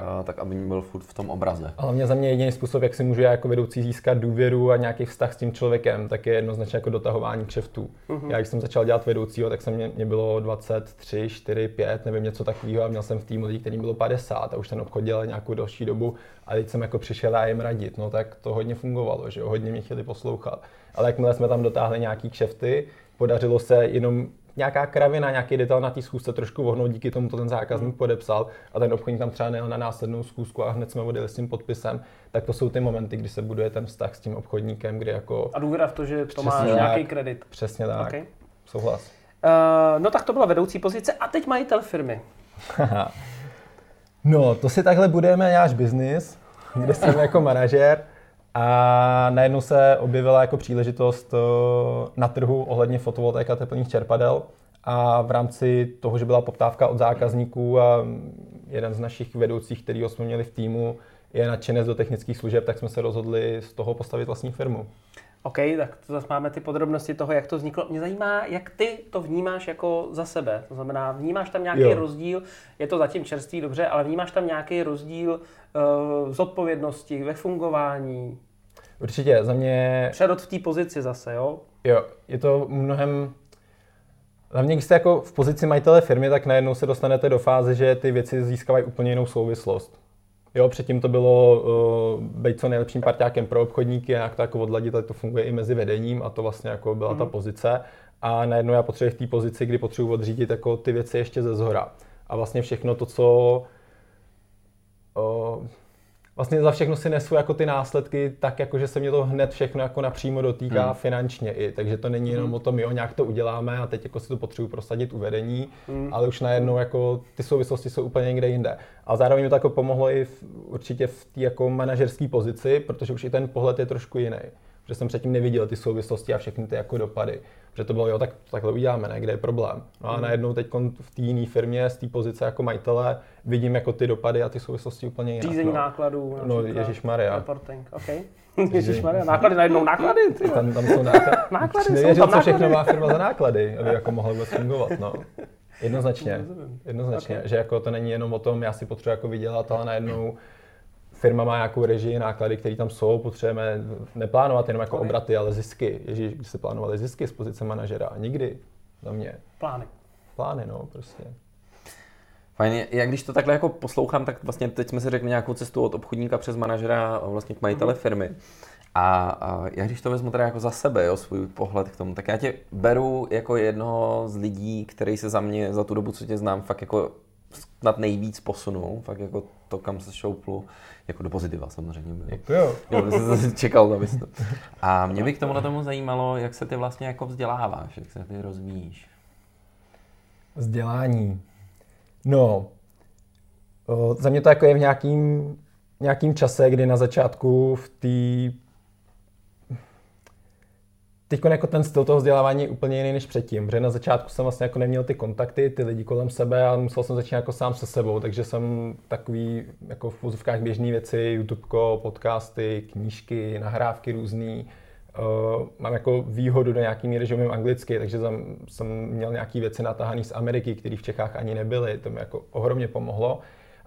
a, tak aby byl furt v tom obraze. Ale mě za mě jediný způsob, jak si můžu já jako vedoucí získat důvěru a nějaký vztah s tím člověkem, tak je jednoznačně jako dotahování kšeftů. Mm-hmm. Já když jsem začal dělat vedoucího, tak jsem mě, mě bylo 23, 4, 5, nevím, něco takového a měl jsem v týmu lidí, kterým bylo 50 a už ten obchod dělal nějakou další dobu a teď jsem jako přišel a jim radit, no tak to hodně fungovalo, že jo, hodně mě chtěli poslouchat. Ale jakmile jsme tam dotáhli nějaký kšefty, podařilo se jenom nějaká kravina, nějaký detail na té schůzce trošku vohnout, díky tomu to ten zákazník podepsal a ten obchodník tam třeba nejel na následnou schůzku a hned jsme odjeli s tím podpisem, tak to jsou ty momenty, kdy se buduje ten vztah s tím obchodníkem, kdy jako... A důvěra v to, že to máš nějaký kredit. Přesně tak. Okay. Souhlas. Uh, no tak to byla vedoucí pozice a teď majitel firmy. [laughs] no, to si takhle budeme náš biznis, [laughs] kde jsem jako manažer. A najednou se objevila jako příležitost eh, na trhu ohledně fotovoltaika teplných čerpadel a v rámci toho, že byla poptávka od zákazníků a jeden z našich vedoucích, který jsme měli v týmu, je nadšenec do technických služeb, tak jsme se rozhodli z toho postavit vlastní firmu. OK, tak to zase máme ty podrobnosti toho, jak to vzniklo. Mě zajímá, jak ty to vnímáš jako za sebe. To znamená, vnímáš tam nějaký jo. rozdíl, je to zatím čerstvý, dobře, ale vnímáš tam nějaký rozdíl uh, z odpovědnosti ve fungování, Určitě, za mě... Přerod v té pozici zase, jo? Jo, je to mnohem... Hlavně, když jste jako v pozici majitele firmy, tak najednou se dostanete do fáze, že ty věci získávají úplně jinou souvislost. Jo, předtím to bylo uh, být co nejlepším parťákem pro obchodníky a jak to jako odladit, ale to funguje i mezi vedením a to vlastně jako byla mm-hmm. ta mhm. pozice. A najednou já potřebuji v té pozici, kdy potřebuji odřídit jako ty věci ještě ze zhora. A vlastně všechno to, co uh, vlastně za všechno si nesu jako ty následky tak, jako že se mě to hned všechno jako napřímo dotýká hmm. finančně i, takže to není jenom hmm. o tom, jo, nějak to uděláme a teď jako si to potřebuji prosadit uvedení, hmm. ale už najednou jako ty souvislosti jsou úplně někde jinde. A zároveň mi to jako pomohlo i v, určitě v té jako manažerské pozici, protože už i ten pohled je trošku jiný. Protože jsem předtím neviděl ty souvislosti a všechny ty jako dopady. Že to bylo, jo, tak takhle uděláme, ne, kde je problém. No a hmm. najednou teď v té jiné firmě z té pozice jako majitele vidím jako ty dopady a ty souvislosti úplně jinak. Řízení no. nákladů. No, Ježíš Maria. Reporting, OK. Ježíš [laughs] Maria, náklady najednou náklady. Tam, tam jsou náklady. [laughs] náklady Nevěřil, co všechno má firma za náklady, aby jako mohla vůbec fungovat. No. Jednoznačně, [laughs] jednoznačně, okay. že jako to není jenom o tom, já si potřebuji jako vydělat, ale najednou firma má nějakou režii, náklady, které tam jsou, potřebujeme neplánovat jenom jako obraty, ale zisky. Ježíš, když se plánovali zisky z pozice manažera, nikdy za mě. Plány. Plány, no, prostě. Fajně, já když to takhle jako poslouchám, tak vlastně teď jsme si řekli nějakou cestu od obchodníka přes manažera vlastně k majitele mm-hmm. firmy. A, a já když to vezmu teda jako za sebe, jo, svůj pohled k tomu, tak já tě beru jako jednoho z lidí, který se za mě, za tu dobu, co tě znám, fakt jako snad nejvíc posunul, fakt jako to, kam se šouplu, jako do pozitiva samozřejmě. Děkuju. Jo, jsem čekal, aby to. A mě by k tomu tomu zajímalo, jak se ty vlastně jako vzděláváš, jak se ty rozvíjíš. Vzdělání. No, o, za mě to jako je v nějakým, nějakým čase, kdy na začátku v té teď jako ten styl toho vzdělávání je úplně jiný než předtím, protože na začátku jsem vlastně jako neměl ty kontakty, ty lidi kolem sebe a musel jsem začít jako sám se sebou, takže jsem takový jako v vozovkách běžné věci, YouTube, podcasty, knížky, nahrávky různý, uh, mám jako výhodu do nějaký míry, že umím anglicky, takže jsem, jsem měl nějaké věci natáhané z Ameriky, které v Čechách ani nebyly, to mi jako ohromně pomohlo.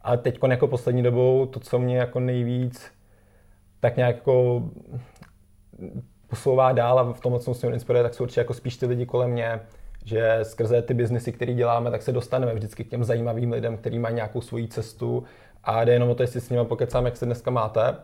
A teď jako poslední dobou to, co mě jako nejvíc tak nějak jako posouvá dál a v tomhle jsem se inspiruje, tak jsou určitě jako spíš ty lidi kolem mě, že skrze ty biznesy, které děláme, tak se dostaneme vždycky k těm zajímavým lidem, kteří mají nějakou svoji cestu a jde jenom o to, jestli s nimi pokecám, jak se dneska máte,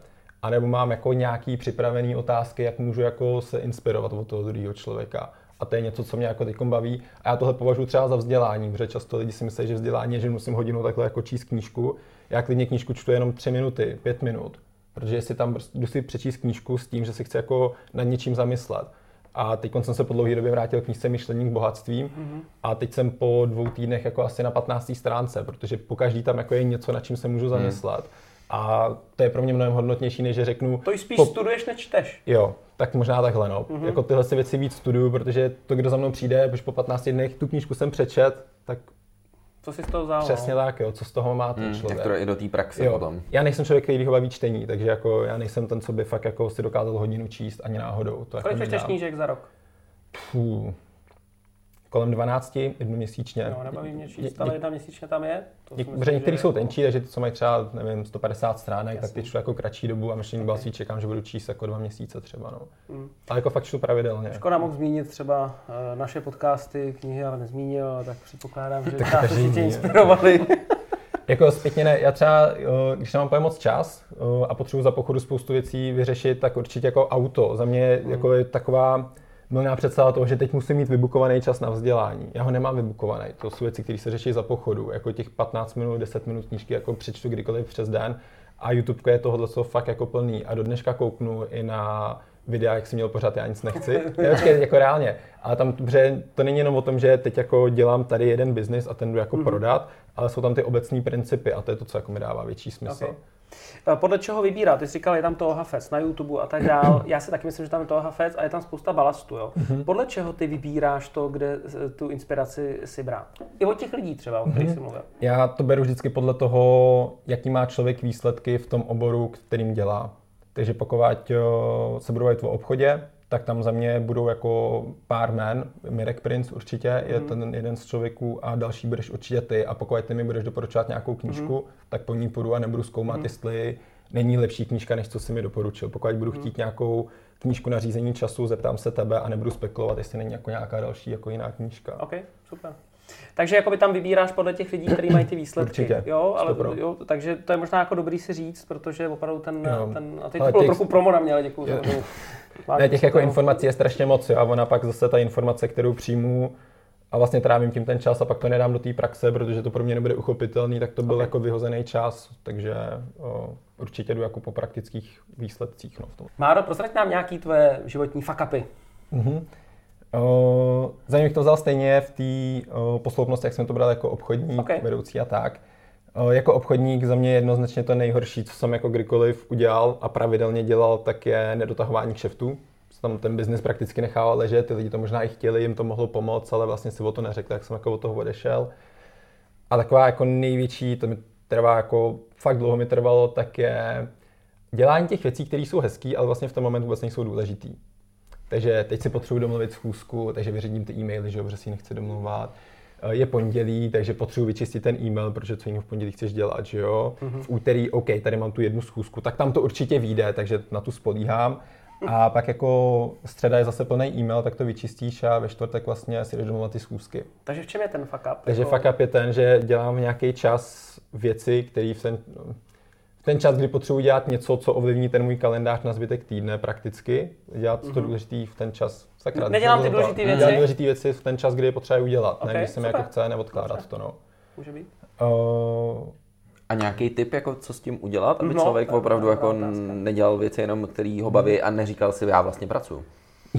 anebo mám jako nějaký připravený otázky, jak můžu jako se inspirovat od toho druhého člověka. A to je něco, co mě jako teď baví. A já tohle považuji třeba za vzdělání, protože často lidi si myslí, že vzdělání je, že musím hodinu takhle jako číst knížku. Já klidně knížku čtu jenom tři minuty, pět minut. Protože si tam prostě jdu si přečíst knížku s tím, že si chci jako nad něčím zamyslet. A teď jsem se po dlouhé době vrátil k knížce Myšlení k bohatstvím mm-hmm. a teď jsem po dvou týdnech jako asi na 15. stránce, protože po každý tam jako je něco, na čím se můžu zamyslet. Mm. A to je pro mě mnohem hodnotnější, než že řeknu... To spíš po... studuješ, než čteš. Jo, tak možná takhle, no. Mm-hmm. Jako tyhle si věci víc studuju, protože to, kdo za mnou přijde, už po 15 dnech tu knížku jsem přečet, tak co si z toho vzal? Přesně no? tak, jo, co z toho má ten hmm, člověk. Jak to i do té praxe jo. potom. Já nejsem člověk, který ho baví čtení, takže jako já nejsem ten, co by fakt jako si dokázal hodinu číst ani náhodou. To Kolik jako čteš knížek za rok? Puh, kolem 12, jednu měsíčně. No, nebaví mě číst, ale jedna měsíčně tam je. To Něk, myslím, některý jsou jako... tenčí, takže ty, co mají třeba, nevím, 150 stránek, Jasný. tak ty čtu jako kratší dobu a myšlení okay. si čekám, že budu číst jako dva měsíce třeba. No. Mm. Ale jako fakt čtu pravidelně. Škoda mohl zmínit třeba uh, naše podcasty, knihy, ale nezmínil, tak předpokládám, že [laughs] tak se tě inspirovali. [laughs] jako zpětně ne, já třeba, když nemám moc čas a potřebuji za pochodu spoustu věcí vyřešit, tak určitě jako auto. Za mě mm. jako je taková milná představa toho, že teď musím mít vybukovaný čas na vzdělání. Já ho nemám vybukovaný. To jsou věci, které se řeší za pochodu. Jako těch 15 minut, 10 minut knížky jako přečtu kdykoliv přes den. A YouTube je tohle co fakt jako plný. A do dneška kouknu i na videa, jak jsem měl pořád, já nic nechci. [laughs] Já, počkej, jako reálně. Ale tam, protože to není jenom o tom, že teď jako dělám tady jeden biznis a ten jdu jako mm-hmm. prodat, ale jsou tam ty obecní principy a to je to, co jako mi dává větší smysl. Okay. Eh, podle čeho vybírat? Ty jsi říkal, je tam toho hafec na YouTube a tak dál. [clears throat] Já si taky myslím, že tam je toho hafec a je tam spousta balastu. Jo? Mm-hmm. Podle čeho ty vybíráš to, kde tu inspiraci si brát? I od těch lidí třeba, o kterých mm-hmm. jsi mluvil. Já to beru vždycky podle toho, jaký má člověk výsledky v tom oboru, kterým dělá. Takže pokud eh, se budu bavit o obchodě, tak tam za mě budou jako pár men. Mirek Prince určitě je mm. ten jeden z člověků a další budeš určitě ty. A pokud ty mi budeš doporučovat nějakou knížku, mm. tak po ní půjdu a nebudu zkoumat, mm. jestli není lepší knížka, než co si mi doporučil. Pokud budu mm. chtít nějakou knížku na řízení času, zeptám se tebe a nebudu spekulovat, jestli není jako nějaká další jako jiná knížka. OK, super. Takže jakoby tam vybíráš podle těch lidí, kteří mají ty výsledky. Určitě, jo, ale, jo, takže to je možná jako dobrý si říct, protože opravdu ten, jo. ten a teď to bylo těch, trochu promo na mě, ale děkuji. Ne, těch jako informací je strašně moc, jo, a ona pak zase ta informace, kterou přijmu, a vlastně trávím tím ten čas a pak to nedám do té praxe, protože to pro mě nebude uchopitelný, tak to byl okay. jako vyhozený čas, takže o, určitě jdu jako po praktických výsledcích. No, v tom. Máro, prozrať nám nějaký tvoje životní fakapy. Mm-hmm. Za mě to vzal stejně v té posloupnosti, jak jsem to bral jako obchodník, okay. vedoucí a tak. O, jako obchodník za mě jednoznačně to nejhorší, co jsem jako kdykoliv udělal a pravidelně dělal, tak je nedotahování kšeftů tam ten biznis prakticky nechával ležet, ty lidi to možná i chtěli, jim to mohlo pomoct, ale vlastně si o to neřekl, tak jsem jako od toho odešel. A taková jako největší, to mi trvá jako, fakt dlouho mi trvalo, tak je dělání těch věcí, které jsou hezký, ale vlastně v tom momentu vůbec nejsou důležitý. Takže teď si potřebuji domluvit schůzku, takže vyřídím ty e-maily, že jo, protože si nechci domluvat. Je pondělí, takže potřebuji vyčistit ten e-mail, protože co jiného v pondělí chceš dělat, že jo. Mm-hmm. V úterý, OK, tady mám tu jednu schůzku, tak tam to určitě vyjde, takže na tu spolíhám. A pak jako středa je zase plný e-mail, tak to vyčistíš a ve čtvrtek vlastně si jdeš domluvat ty schůzky. Takže v čem je ten fuck up? Takže jako... fuck up je ten, že dělám v nějaký čas věci, které v ten, ten čas, kdy potřebuji dělat něco, co ovlivní ten můj kalendář na zbytek týdne prakticky, dělat mm-hmm. to mhm. důležitý v ten čas. Sakra, Nedělám ty důležité věci? Dělám důležité věci v ten čas, kdy je potřeba udělat, okay, ne když se mi jako chce neodkládat Dobře. to. No. Může být. Uh, a nějaký tip, jako co s tím udělat, aby no, člověk opravdu jako nedělal věci jenom, který ho baví a neříkal si, já vlastně pracuji.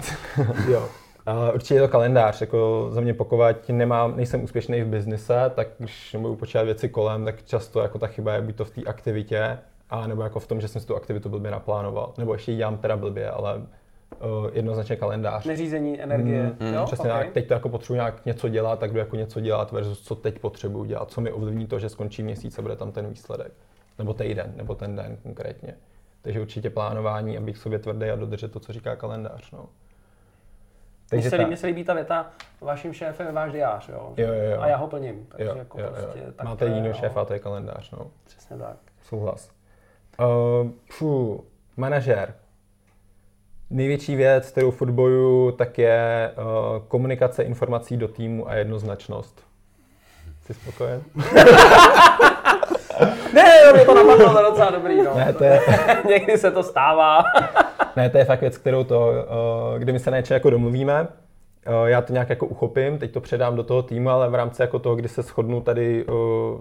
[laughs] jo. Uh, určitě je to kalendář, jako za mě pokud nemám, nejsem úspěšný v biznise, tak když nebudu počítat věci kolem, tak často jako ta chyba je buď to v té aktivitě, a nebo jako v tom, že jsem si tu aktivitu blbě naplánoval, nebo ještě ji dělám teda blbě, ale uh, jednoznačně kalendář. Neřízení energie. Mm, jo? Přesně okay. tak. Teď to jako potřebuji nějak něco dělat, tak jdu jako něco dělat versus co teď potřebuji dělat. Co mi ovlivní to, že skončí měsíc a bude tam ten výsledek. Nebo týden, nebo ten den konkrétně. Takže určitě plánování, abych sobě tvrdý a dodržet to, co říká kalendář. No. Takže se, ta- líbí, mně se líbí ta věta, vaším šéfem je váš diář, jo? Jo, jo, jo. A já ho plním, takže jo, jako jo, prostě jo. tak Máte to je, jiného šéfa, to je kalendář. No. Přesně tak. Souhlas. Uh, pů, manažer. Největší věc, kterou furt bojuju, tak je uh, komunikace informací do týmu a jednoznačnost. Jsi spokojen? [laughs] Ne, mě to napadlo, to docela dobrý, no. Ne, to je, [laughs] Někdy se to stává. [laughs] ne, to je fakt věc, kterou to, uh, kdy my se na jako domluvíme, uh, já to nějak jako uchopím, teď to předám do toho týmu, ale v rámci jako toho, kdy se shodnu tady uh,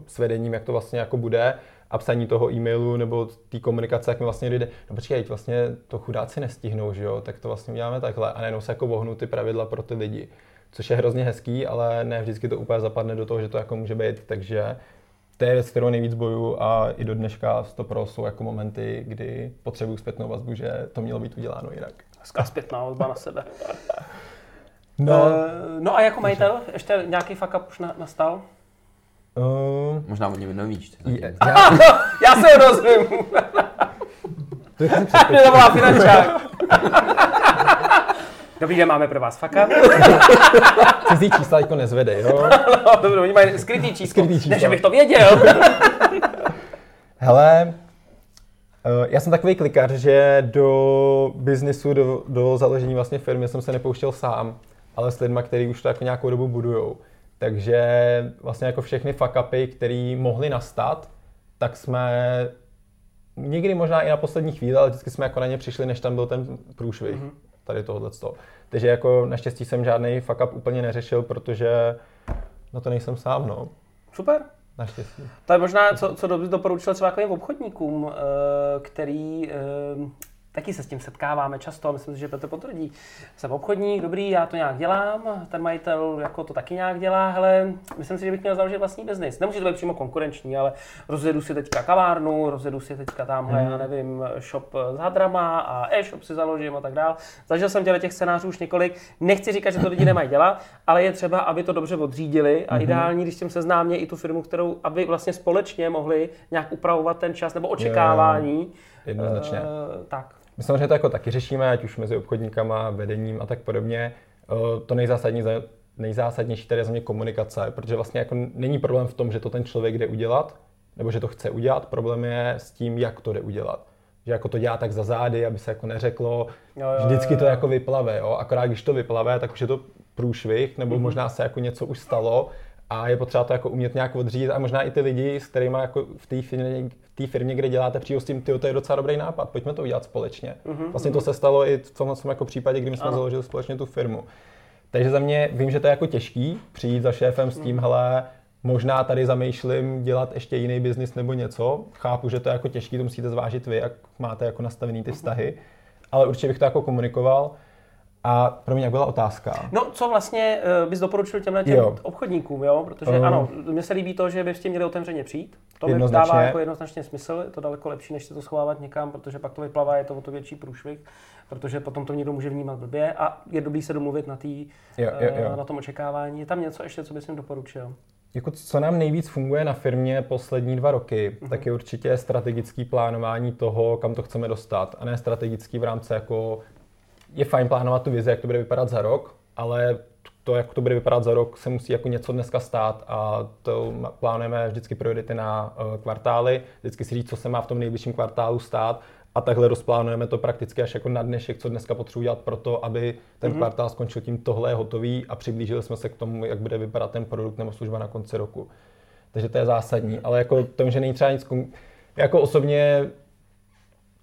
s vedením, jak to vlastně jako bude, a psaní toho e-mailu nebo té komunikace, jak mi vlastně dojde, no počkej, teď vlastně to chudáci nestihnou, že jo, tak to vlastně uděláme takhle a najednou se jako vohnou ty pravidla pro ty lidi, což je hrozně hezký, ale ne vždycky to úplně zapadne do toho, že to jako může být, takže to je věc, kterou nejvíc boju a i do dneška v 100 jsou jako momenty, kdy potřebuju zpětnou vazbu, že to mělo být uděláno jinak. Hezká zpětná vazba na sebe. [laughs] No, Eh, no a jako majitel, ještě nějaký fuck up už na, nastal? uh, Možná od něj nevíš. zatím. je, já, [laughs] Já se ho rozumím. to [laughs] je to volá finančák. Dobrý den, máme pro vás up. [laughs] cizí čísla jako nezvede, jo? [laughs] No, dobře, oni mají skrytý číslo. Skrytý číslo. Ne, že bych to věděl. [laughs] Hele, eh, já jsem takový klikař, že do biznisu, do, do založení vlastně firmy jsem se nepouštěl sám, ale s lidmi, kteří už to jako nějakou dobu budujou. Takže vlastně jako všechny fuck upy, které mohly nastat, tak jsme někdy možná i na poslední chvíli, ale vždycky jsme jako na ně přišli, než tam byl ten průšvih. Mm-hmm. Tady tohohle. Takže jako naštěstí jsem žádný fuck up úplně neřešil, protože na to nejsem sám, no. Super. Naštěstí. To je možná, co, co doporučil třeba takovým obchodníkům, eh, který eh, taky se s tím setkáváme často, myslím si, že Petr potvrdí. Jsem obchodník, dobrý, já to nějak dělám, ten majitel jako to taky nějak dělá, hele, myslím si, že bych měl založit vlastní biznis. Nemusí to být přímo konkurenční, ale rozjedu si teďka kavárnu, rozjedu si teďka tamhle, já nevím, shop s hadrama a e-shop si založím a tak dál. Zažil jsem těle těch scénářů už několik. Nechci říkat, že to lidi nemají dělat, ale je třeba, aby to dobře odřídili a ideální, když tím seznámě i tu firmu, kterou, aby vlastně společně mohli nějak upravovat ten čas nebo očekávání. Jednoznačně. Eh, tak. My samozřejmě to jako taky řešíme, ať už mezi obchodníkama, vedením a tak podobně. Eh, To nejzásadní, nejzásadnější tady je za mě komunikace, protože vlastně jako není problém v tom, že to ten člověk jde udělat, nebo že to chce udělat, problém je s tím, jak to jde udělat. Že jako to dělá tak za zády, aby se jako neřeklo, Jo, jo, vždycky to jako vyplave, jo? akorát když to vyplave, tak už je to průšvih, nebo Mhm. možná se jako něco už stalo a je potřeba to jako umět nějak odřídit a možná i ty lidi, s kterými jako v té firmě, té firmě, kde děláte, přijdou s tím, tyjo, to je docela dobrý nápad, pojďme to udělat společně. Vlastně to se stalo i v tomhle jako případě, kdy my jsme Mhm, Ano. založili společně tu firmu. Takže za mě vím, že to je jako těžký přijít za šéfem s Mhm. tím, hele, možná tady zamýšlím dělat ještě jiný biznis nebo něco. Chápu, že to je jako těžký, to musíte zvážit vy, jak máte jako nastavený Mhm. ty vztahy. Ale určitě bych to jako komunikoval. A pro mě jak byla otázka? No, co vlastně uh, bys doporučil těmhle těm Jo. obchodníkům, jo? Protože Um. ano, mně se líbí to, že by s tím měli otevřeně přijít. To mi dává jako jednoznačně smysl, je to daleko lepší, než se to schovávat někam, protože pak to vyplavá, je to o to větší průšvih, protože potom to někdo může vnímat blbě a je dobrý se domluvit na, tý, Jo, jo, jo. eh, na tom očekávání. Je tam něco ještě, co bys jim doporučil? Jako co nám nejvíc funguje na firmě poslední dva roky, Mhm. tak je určitě strategický plánování toho, kam to chceme dostat. A ne strategický v rámci jako, je fajn plánovat tu vizi, jak to bude vypadat za rok, ale to, jak to bude vypadat za rok, se musí jako něco dneska stát a to plánujeme vždycky priority na uh, kvartály, vždycky si říct, co se má v tom nejbližším kvartálu stát a takhle rozplánujeme to prakticky až jako na dnešek, co dneska potřebuji dělat pro to, aby ten mm-hmm. kvartál skončil tím, tohle je hotový a přiblížili jsme se k tomu, jak bude vypadat ten produkt nebo služba na konci roku. Takže to je zásadní, ale jako to, že není třeba nic, jako osobně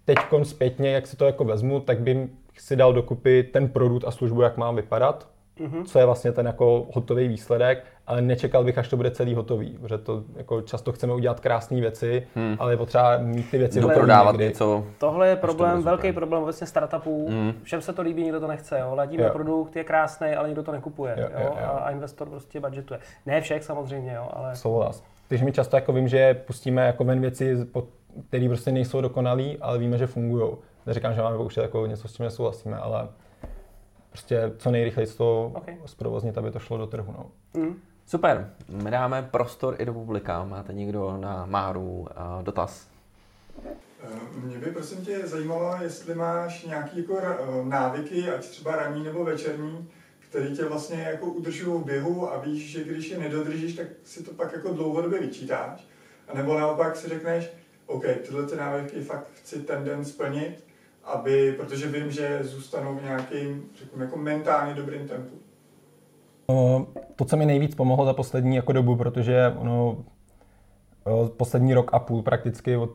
teď zpětně, jak si to jako vezmu, tak bych si dal dokupy ten produkt a službu, jak má vypadat, mm-hmm. co je vlastně ten jako hotový výsledek, ale nečekal bych, až to bude celý hotový, protože to jako často chceme udělat krásné věci, hmm. ale je potřeba mít ty věci hotové Doprodávat někdy. něco. Tohle je to problém, bude velký problém vlastně startupů. Mm. Všem se to líbí, nikdo to nechce. Jo. Ladíme Jo. produkt, je krásný, ale nikdo to nekupuje. Jo, Jo, jo. A, a investor prostě budgetuje. Ne všech samozřejmě, jo, ale Souhlas. Takže my často jako vím, že pustíme jako ven věci, které prostě nejsou dokonalý, ale víme, že fungují. Neříkám, že máme pouštět jako něco, s čím nesouhlasíme, ale prostě co nejrychleji to Ok. okay. zprovoznit, aby to šlo do trhu. No. mm. Super, my dáme prostor i do publika. Máte někdo na Máru uh, dotaz? Eh, mě by prosím tě zajímalo, jestli máš nějaký jako eh, návyky, ať třeba ranní nebo večerní, který tě vlastně jako udržují v běhu a víš, že když je nedodržíš, tak si to pak jako dlouhodobě vyčítáš. A nebo naopak si řekneš, OK, tyhle ty návyky fakt chci ten den splnit, aby, protože vím, že zůstanou v nějakým, řekněme, jako mentálně dobrým tempu. No, to, co mi nejvíc pomohlo za poslední jako dobu, protože ono, poslední rok a půl prakticky od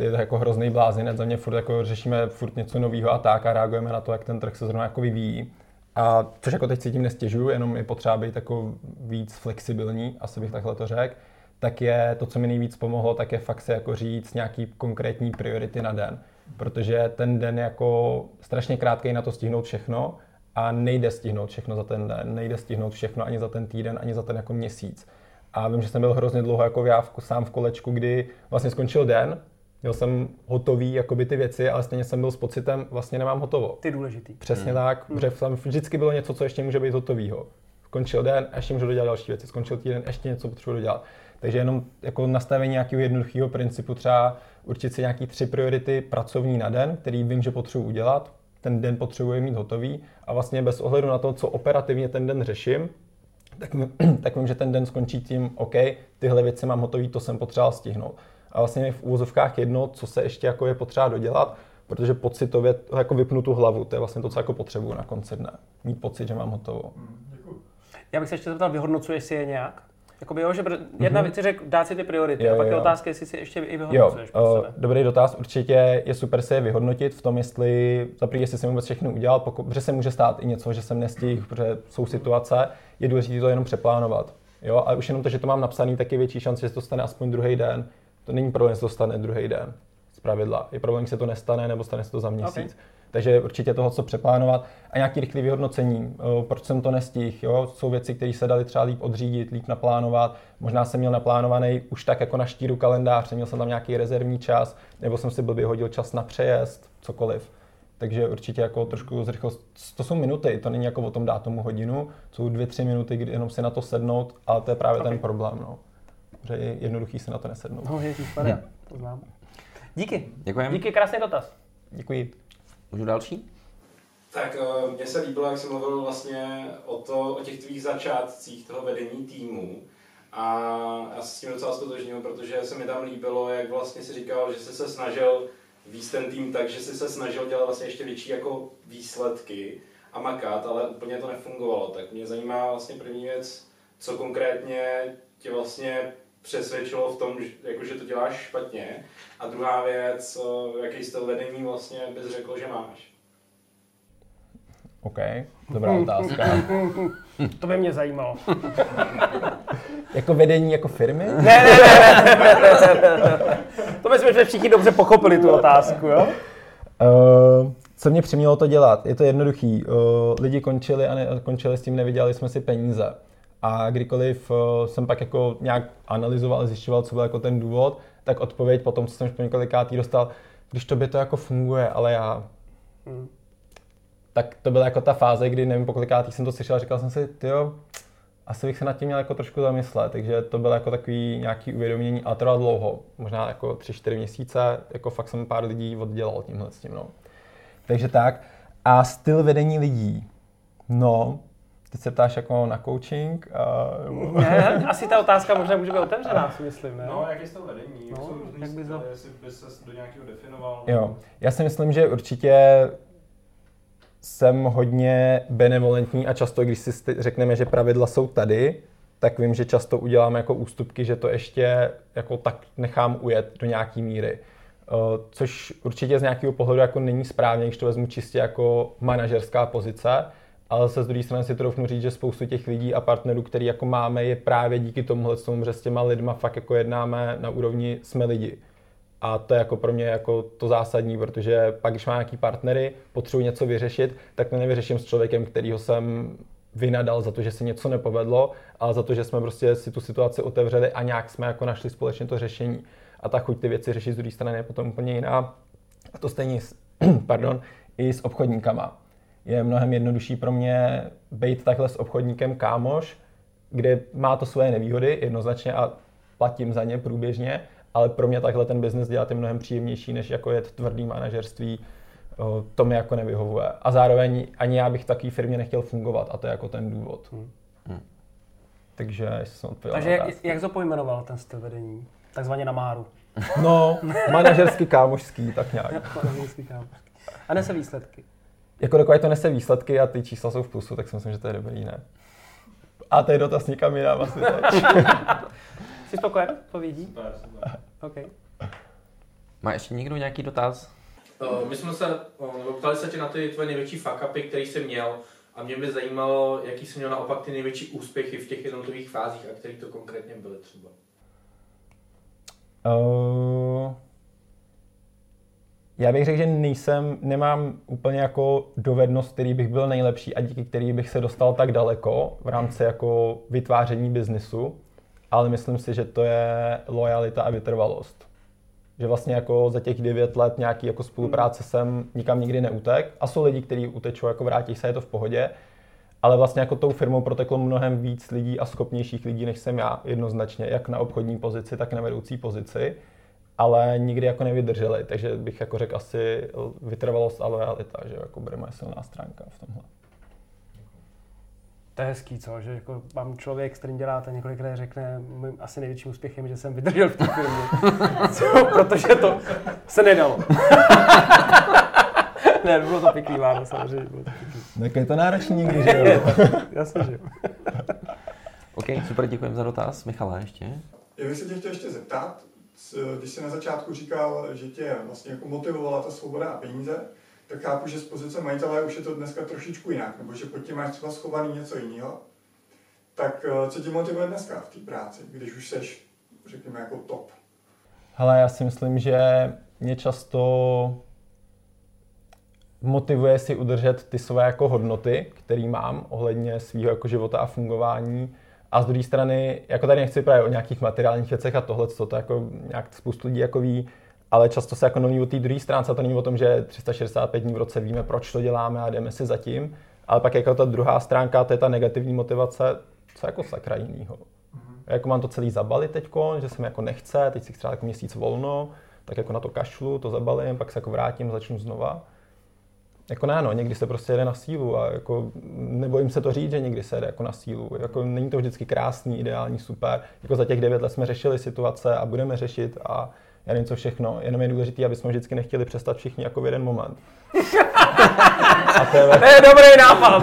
je jako hrozný blázinec, za mě furt jako řešíme furt něco nového a tak a reagujeme na to, jak ten trh se zrovna jako vyvíjí. A což jako teď si tím nestěžuju, jenom je potřeba být jako víc flexibilní, asi bych takhle to řekl, tak je to, co mi nejvíc pomohlo, tak je fakt si jako říct nějaký konkrétní priority na den. Protože ten den je jako strašně krátký na to stihnout všechno a nejde stihnout všechno za ten den, nejde stihnout všechno ani za ten týden, ani za ten jako měsíc. A vím, že jsem byl hrozně dlouho jako já v, sám v kolečku, kdy vlastně skončil den Měl jsem hotový jakoby ty věci, ale stejně jsem byl s pocitem, vlastně nemám hotovo. Ty důležitý. Přesně hmm. tak, hmm. protože tam vždycky bylo něco, co ještě může být hotovýho. Skončil den, ještě můžu dodělat další věci, skončil týden, ještě něco potřebuji dodělat. Takže jenom jako nastavení nějakého jednoduchého principu, třeba určit si nějaký tři priority pracovní na den, který vím, že potřebuji udělat, ten den potřebuji mít hotový a vlastně bez ohledu na to, co operativně ten den řeším, tak, [clears throat] tak vím, že ten den skončí tím, OK, tyhle věci mám hotový, to jsem potřeboval stihnout a vlastně je v úvozovkách jedno, co se ještě jako je potřeba dodělat, protože pocitově jako vypnu tu hlavu, to je vlastně to, co jako potřebuju na konci dne. Mít pocit, že mám hotovo. Hmm, Já bych se ještě zeptal, vyhodnocuješ si je nějak? Jakoby jo, že jedna mm-hmm. věc je dát si ty priority, jo, a pak jo. je otázka, jestli si ještě i vyhodnocuješ jo, uh, Dobrý dotaz, určitě je super se je vyhodnotit v tom, jestli, za jestli jsem vůbec všechno udělal, pokud, protože se může stát i něco, že jsem nestihl, protože jsou situace, je důležité to jenom přeplánovat. Jo, a už jenom to, že to mám napsaný, tak je větší šance, že se to stane aspoň druhý den. To není problém, že to stane druhý den z pravidla. Je problém, že se to nestane nebo stane se to za měsíc. Okay. Takže určitě toho, co přeplánovat a nějaký rychlý vyhodnocení, proč jsem to nestihl. Jo? Jsou věci, které se daly třeba líp odřídit, líp naplánovat. Možná jsem měl naplánovaný už tak jako na štíru kalendář, měl jsem tam nějaký rezervní čas, nebo jsem si blbě hodil čas na přejezd, cokoliv. Takže určitě jako trošku zrychlost. To jsou minuty, to není jako o tom dát tomu hodinu, jsou dvě, tři minuty, kdy jenom si na to sednout, ale to je právě okay. ten problém. No že je jednoduchý se na to nesednout. No, je to znám. Díky. Děkujeme. Díky, krásný dotaz. Děkuji. Můžu další? Tak eh, mně se líbilo, jak jsi mluvil vlastně o, to, o těch tvých začátcích toho vedení týmu. A já se s tím docela stotožnil, protože se mi tam líbilo, jak vlastně si říkal, že jsi se snažil víc ten tým tak, že jsi se snažil dělat vlastně ještě větší jako výsledky a makat, ale úplně to nefungovalo. Tak mě zajímá vlastně první věc, co konkrétně tě vlastně přesvědčilo v tom, že, jako, že to děláš špatně. A druhá věc, jaký styl vedení vlastně bys řekl, že máš? OK, dobrá otázka. to by mě zajímalo. [laughs] jako vedení jako firmy? Ne, ne, ne, ne, ne. To myslím, že všichni dobře pochopili tu otázku, jo? Uh, co mě přimělo to dělat? Je to jednoduchý. Uh, lidi končili a ne, končili s tím, nevydělali jsme si peníze. A kdykoliv uh, jsem pak jako nějak analyzoval, zjišťoval, co byl jako ten důvod, tak odpověď potom, co jsem už po několikátý dostal, když to by to jako funguje, ale já... Hmm. Tak to byla jako ta fáze, kdy nevím, po kolikátý jsem to slyšel a říkal jsem si, jo, asi bych se nad tím měl jako trošku zamyslet, takže to bylo jako takový nějaký uvědomění, ale trvalo dlouho, možná jako tři, čtyři měsíce, jako fakt jsem pár lidí oddělal tímhle s tím, no. Takže tak. A styl vedení lidí, no, ty se ptáš jako na coaching? A... Ne, asi ta otázka možná může být otevřená, si myslím. Ne? No, jak je to vedení? No, jak bys to... jestli bys se do nějakého definoval? Jo, já si myslím, že určitě jsem hodně benevolentní a často, když si řekneme, že pravidla jsou tady, tak vím, že často uděláme jako ústupky, že to ještě jako tak nechám ujet do nějaký míry. Což určitě z nějakého pohledu jako není správně, když to vezmu čistě jako manažerská pozice, ale se z druhé strany si troufnu říct, že spoustu těch lidí a partnerů, který jako máme, je právě díky tomuhle tomu, že s těma lidma fakt jako jednáme na úrovni jsme lidi. A to je jako pro mě jako to zásadní, protože pak, když mám nějaký partnery, potřebuji něco vyřešit, tak to nevyřeším s člověkem, kterýho jsem vynadal za to, že se něco nepovedlo, ale za to, že jsme prostě si tu situaci otevřeli a nějak jsme jako našli společně to řešení. A ta chuť ty věci řešit z druhé strany je potom úplně jiná. A to stejně [clears throat] pardon, i s obchodníkama je mnohem jednodušší pro mě být takhle s obchodníkem kámoš, kde má to svoje nevýhody jednoznačně a platím za ně průběžně, ale pro mě takhle ten biznis dělat je mnohem příjemnější, než jako je tvrdý manažerství, to mi jako nevyhovuje. A zároveň ani já bych v takové firmě nechtěl fungovat a to je jako ten důvod. Hmm. Hmm. Takže jsem odpověděl Takže jak, jak to pojmenoval ten styl vedení? Takzvaně na máru. No, manažerský, kámošský, tak nějak. [laughs] manažerský, kámošský. A nese výsledky. Jako dokud to nese výsledky a ty čísla jsou v plusu, tak si myslím, že to je dobrý, ne? A to je dotaz nikam jinam asi teď. [laughs] Jsi spokojen? Povědí? Super, super. Okay. Má ještě někdo nějaký dotaz? Uh, my jsme se, uh, ptali se tě na ty tvoje největší fuck upy, který jsi měl a mě by zajímalo, jaký jsi měl naopak ty největší úspěchy v těch jednotlivých fázích a který to konkrétně byly třeba. Uh, já bych řekl, že nejsem, nemám úplně jako dovednost, který bych byl nejlepší a díky který bych se dostal tak daleko v rámci jako vytváření biznisu, ale myslím si, že to je lojalita a vytrvalost. Že vlastně jako za těch devět let nějaký jako spolupráce jsem nikam nikdy neutek a jsou lidi, kteří utečou, jako vrátí se, je to v pohodě, ale vlastně jako tou firmou proteklo mnohem víc lidí a schopnějších lidí, než jsem já jednoznačně, jak na obchodní pozici, tak na vedoucí pozici, ale nikdy jako nevydrželi, takže bych jako řekl asi vytrvalost a lojalita, že jako bude moje silná stránka v tomhle. To je hezký, co? Že jako mám člověk, s kterým děláte několikrát, řekne, mým asi největším úspěchem, že jsem vydržel v té firmě. [laughs] protože to se nedalo. [laughs] ne, bylo to pěkný, váno, samozřejmě. Bylo to pěkný. Tak je to náročný někdy, že jo? Jasně, že jo. OK, super, děkujeme za dotaz. Michala, ještě? Já bych se tě chtěl ještě zeptat, když jsi na začátku říkal, že tě vlastně jako motivovala ta svoboda a peníze, tak chápu, že z pozice majitele už je to dneska trošičku jinak, nebo že pod tím máš třeba schovaný něco jiného. Tak eh, co tě motivuje dneska v té práci, když už seš, řekněme, jako top? Hele, já si myslím, že mě často motivuje si udržet ty své jako hodnoty, které mám ohledně svého jako života a fungování. A z druhé strany, jako tady nechci právě o nějakých materiálních věcech a tohle, to jako nějak spoustu lidí jako ví, ale často se jako mluví o té druhé stránce, to není o tom, že 365 dní v roce víme, proč to děláme a jdeme si za tím, ale pak jako ta druhá stránka, to je ta negativní motivace, co jako sakra jinýho. Mm-hmm. Jako mám to celý zabalit teď, že se mi jako nechce, teď si třeba jako měsíc volno, tak jako na to kašlu, to zabalím, pak se jako vrátím, začnu znova. Jako ne, no, někdy se prostě jede na sílu a jako nebojím se to říct, že někdy se jede jako na sílu. Jako není to vždycky krásný, ideální, super. Jako za těch devět let jsme řešili situace a budeme řešit a já nevím co všechno, jenom je důležité, aby jsme vždycky nechtěli přestat všichni jako v jeden moment. A to je, vlastně, to je dobrý nápad.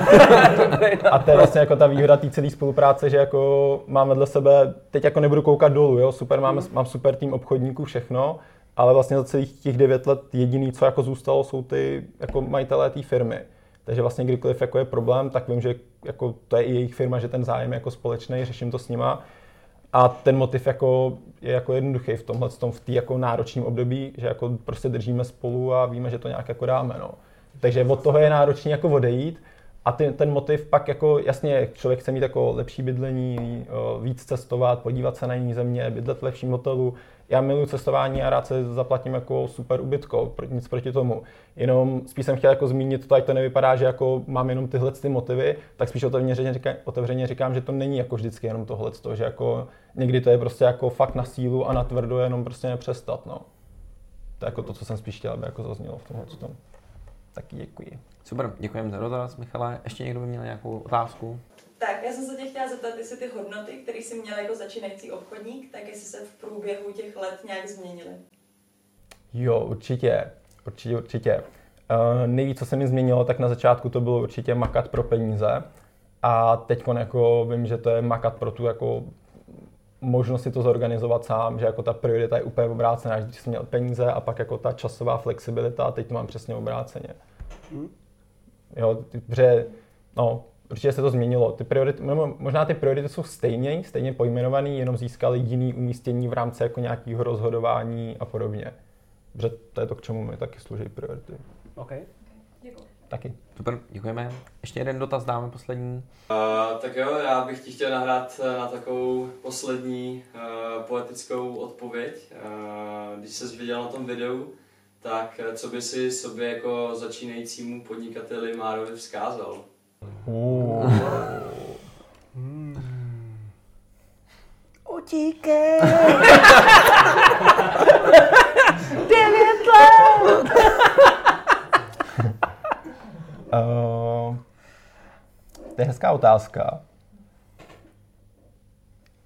[laughs] a to je vlastně jako ta výhoda té celé spolupráce, že jako mám vedle sebe, teď jako nebudu koukat dolů, jo, super, máme, mám super tým obchodníků, všechno, ale vlastně za celých těch devět let jediný, co jako zůstalo, jsou ty jako majitelé té firmy. Takže vlastně kdykoliv jako je problém, tak vím, že jako to je i jejich firma, že ten zájem je jako společný, řeším to s nima a ten motiv jako je jako jednoduchý v tomhle tom, v té jako náročném období, že jako prostě držíme spolu a víme, že to nějak jako dáme. No. Takže od toho je náročný jako odejít a ty, ten motiv pak jako, jasně, člověk chce mít jako lepší bydlení, víc cestovat, podívat se na jiné země, bydlet v lepším hotelu, já miluji cestování a rád se zaplatím jako super ubytko, nic proti tomu. Jenom spíš jsem chtěl jako zmínit to, ať to nevypadá, že jako mám jenom tyhle ty motivy, tak spíš otevřeně říkám, otevřeně říkám, že to není jako vždycky jenom tohle, že jako někdy to je prostě jako fakt na sílu a na tvrdo jenom prostě nepřestat, no. To je jako to, co jsem spíš chtěl, aby jako zaznělo v tomhle tom. Taky děkuji. Super, děkujeme za dotaz, Michale. Ještě někdo by měl nějakou otázku? Tak, já jsem se tě chtěla zeptat, jestli ty hodnoty, které jsi měl jako začínající obchodník, tak jestli se v průběhu těch let nějak změnily. Jo, určitě. Určitě, určitě. Uh, nejvíc, co se mi změnilo, tak na začátku to bylo určitě makat pro peníze. A teď jako vím, že to je makat pro tu jako možnost si to zorganizovat sám, že jako ta priorita je úplně obrácená, že když jsem měl peníze a pak jako ta časová flexibilita a teď to mám přesně obráceně. Hmm. Jo, protože no, určitě se to změnilo. Ty priority, možná ty priority jsou stejně, stejně pojmenované, jenom získali jiný umístění v rámci jako nějakého rozhodování a podobně. Protože to je to, k čemu mi taky slouží priority. OK. Děkuji. Taky. Super, děkujeme. Ještě jeden dotaz dáme poslední. Uh, tak jo, já bych ti chtěl nahrát eh, na takovou poslední uh, poetickou odpověď. Uh, když jsi viděl na tom videu, tak co by si sobě jako začínajícímu podnikateli Márovi vzkázal? Utíkej. [laughs] Devět let. Uh, to je hezká otázka.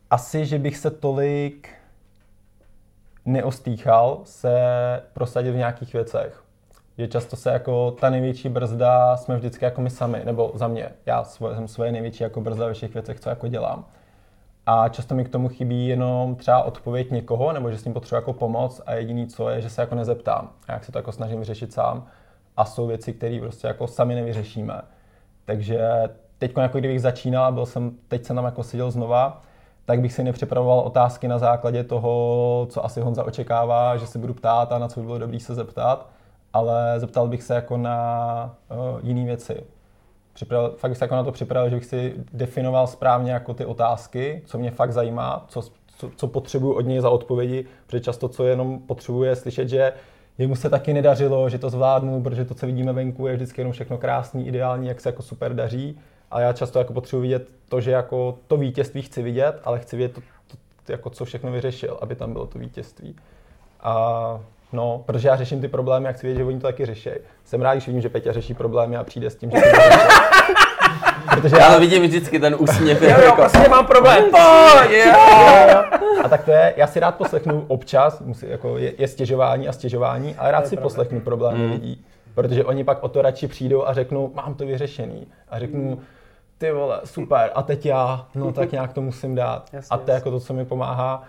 Asi, že bych se tolik neostýchal se prosadit v nějakých věcech. Že často se jako ta největší brzda jsme vždycky jako my sami, nebo za mě. Já svoje, jsem svoje největší jako brzda ve všech věcech, co jako dělám. A často mi k tomu chybí jenom třeba odpověď někoho, nebo že s tím potřebuji jako pomoc a jediný co je, že se jako nezeptám. A jak se to jako snažím vyřešit sám. A jsou věci, které prostě jako sami nevyřešíme. Takže teď, jako kdybych začínal, byl jsem, teď jsem tam jako seděl znova, tak bych si nepřipravoval otázky na základě toho, co asi Honza očekává, že se budu ptát a na co by bylo dobré se zeptat, ale zeptal bych se jako na uh, jiné věci. Připravil, fakt bych se jako na to připravil, že bych si definoval správně jako ty otázky, co mě fakt zajímá, co, co, co potřebuju od něj za odpovědi, protože často co jenom potřebuje slyšet, že jemu se taky nedařilo, že to zvládnu, protože to, co vidíme venku, je vždycky jenom všechno krásný, ideální, jak se jako super daří. A já často jako potřebuji vidět to, že jako to vítězství chci vidět, ale chci vidět to, to jako co všechno vyřešil, aby tam bylo to vítězství. A no, protože já řeším ty problémy a chci vědět, že oni to taky řeší. Jsem rád, když vidím, že Peťa řeší problémy a přijde s tím, že to [laughs] Protože já to vidím vždycky ten úsměv. Jo, jo, jako, prostě mám problém. Pojď, jo. A tak to je, já si rád poslechnu občas, musí, jako je, je stěžování a stěžování, ale rád si poslechnu problémy Mm. lidí, protože oni pak o to radši přijdou a řeknou, mám to vyřešený. A řeknu, ty vole, super, a teď já, no tak nějak to musím dát. Jasně, a to je jako to, co mi pomáhá.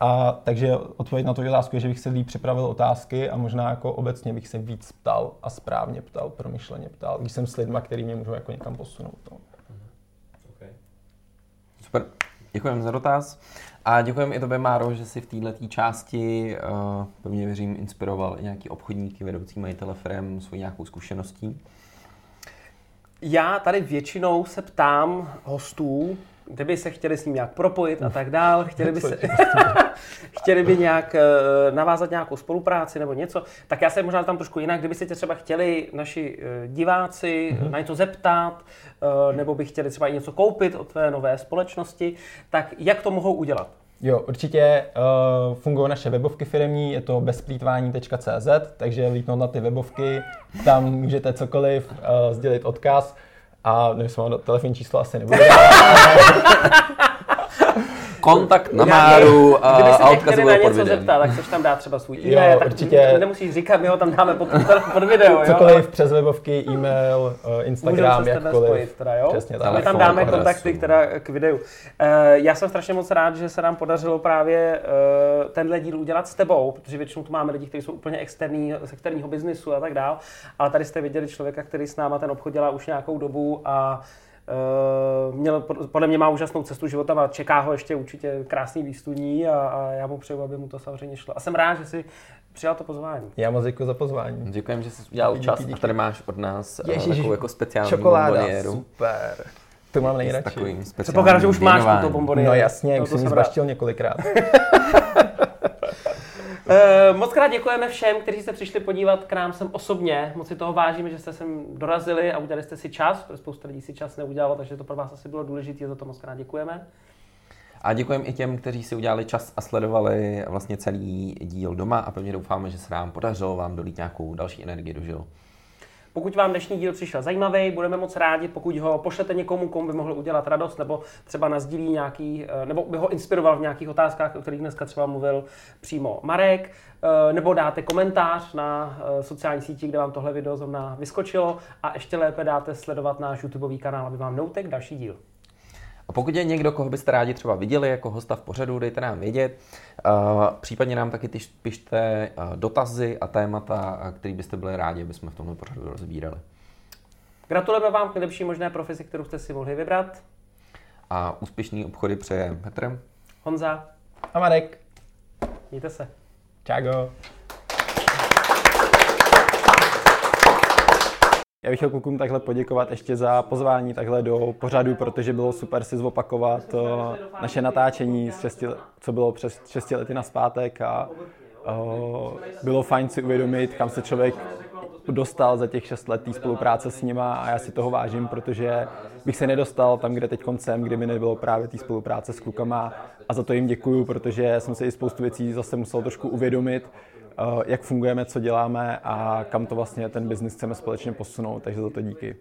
A takže odpověď na tu otázku je, že bych se líp připravil otázky a možná jako obecně bych se víc ptal a správně ptal, promyšleně ptal, když jsem s lidma, který mě můžou jako někam posunout. No. Super, děkujeme za dotaz. A děkujeme i tobě, Máro, že si v této části, uh, pevně věřím, inspiroval i nějaký obchodníky, vedoucí majitele firm svojí nějakou zkušeností. Já tady většinou se ptám hostů, kdyby se chtěli s ním nějak propojit a tak dál, chtěli by, [laughs] se, [laughs] chtěli by nějak eh, navázat nějakou spolupráci nebo něco, tak já se možná tam trošku jinak, kdyby se tě třeba chtěli naši eh, diváci Mhm. na něco zeptat, eh, nebo by chtěli třeba i něco koupit od tvé nové společnosti, tak jak to mohou udělat? Jo, určitě uh, fungují naše webovky firmní, je to bezplýtvání.cz, takže lítnout na ty webovky, tam můžete cokoliv, uh, sdělit odkaz a nevím, mám telefonní číslo, asi nebudu. [laughs] Kontakt na Máru Kdyby se a tě odkazy na budou pod něco videem. zeptat, tak chceš tam dát třeba svůj Jo, e-mail, tak určitě. nemusíš říkat, my ho tam dáme pod, pod video, jo? Cokoliv přes webovky, e-mail, Můžeme Instagram, se s tebe jakkoliv. spojit, teda, jo? Přesně My tak. tam Telefon, dáme adresu. kontakty teda k videu. Eh, Já jsem strašně moc rád, že se nám podařilo právě eh, tenhle díl udělat s tebou, protože většinou tu máme lidi, kteří jsou úplně externí, z externího biznisu a tak dál, ale tady jste viděli člověka, který s náma ten obchod dělá už nějakou dobu a měl, podle mě má úžasnou cestu života a čeká ho ještě určitě krásný výstudní a, a já mu přeju, aby mu to samozřejmě šlo. A jsem rád, že si přijal to pozvání. Já moc děkuji za pozvání. Děkujeme, že jsi udělal Díky, čas díky. a tady máš od nás uh, Ježiš, takovou jako speciální Čokoláda, bombonieru. super. To mám nejradši. takovým speciálním Předpokládám, že už máš tuto bombony. No jasně, už jsem ji zbaštil několikrát. [laughs] Eh, Moc krát děkujeme všem, kteří se přišli podívat k nám sem osobně. Moc si toho vážíme, že jste sem dorazili a udělali jste si čas, protože spousta lidí si čas neudělalo, takže to pro vás asi bylo důležité, za to moc krát děkujeme. A děkujeme i těm, kteří si udělali čas a sledovali vlastně celý díl doma a pevně doufáme, že se nám podařilo vám dolít nějakou další energii do žil. Pokud vám dnešní díl přišel zajímavý, budeme moc rádi, pokud ho pošlete někomu, komu by mohl udělat radost, nebo třeba nazdílí nějaký, eh, nebo by ho inspiroval v nějakých otázkách, o kterých dneska třeba mluvil přímo Marek, eh, nebo dáte komentář na eh, sociální síti, kde vám tohle video zrovna vyskočilo a ještě lépe dáte sledovat náš YouTubeový kanál, aby vám neutek další díl. A pokud je někdo, koho byste rádi třeba viděli jako hosta v pořadu, dejte nám vědět. Případně nám taky tyž- pište dotazy a témata, který byste byli rádi, aby jsme v tomhle pořadu rozbírali. Gratulujeme vám k nejlepší možné profesi, kterou jste si mohli vybrat. A úspěšný obchody přeje Petr. Honza, A Marek, mějte se. čago. Já bych chtěl klukům takhle poděkovat ještě za pozvání takhle do pořadu, protože bylo super si zopakovat eh, naše natáčení, z šesti, co bylo přes 6 lety na zpátek a eh, bylo fajn si uvědomit, kam se člověk dostal za těch 6 let spolupráce s nima a já si toho vážím, protože bych se nedostal tam, kde teď koncem, kdyby nebylo právě té spolupráce s klukama. A za to jim děkuju, protože jsem si i spoustu věcí zase musel trošku uvědomit, Eh, jak fungujeme, co děláme a kam to vlastně ten biznis chceme společně posunout. Takže za to díky.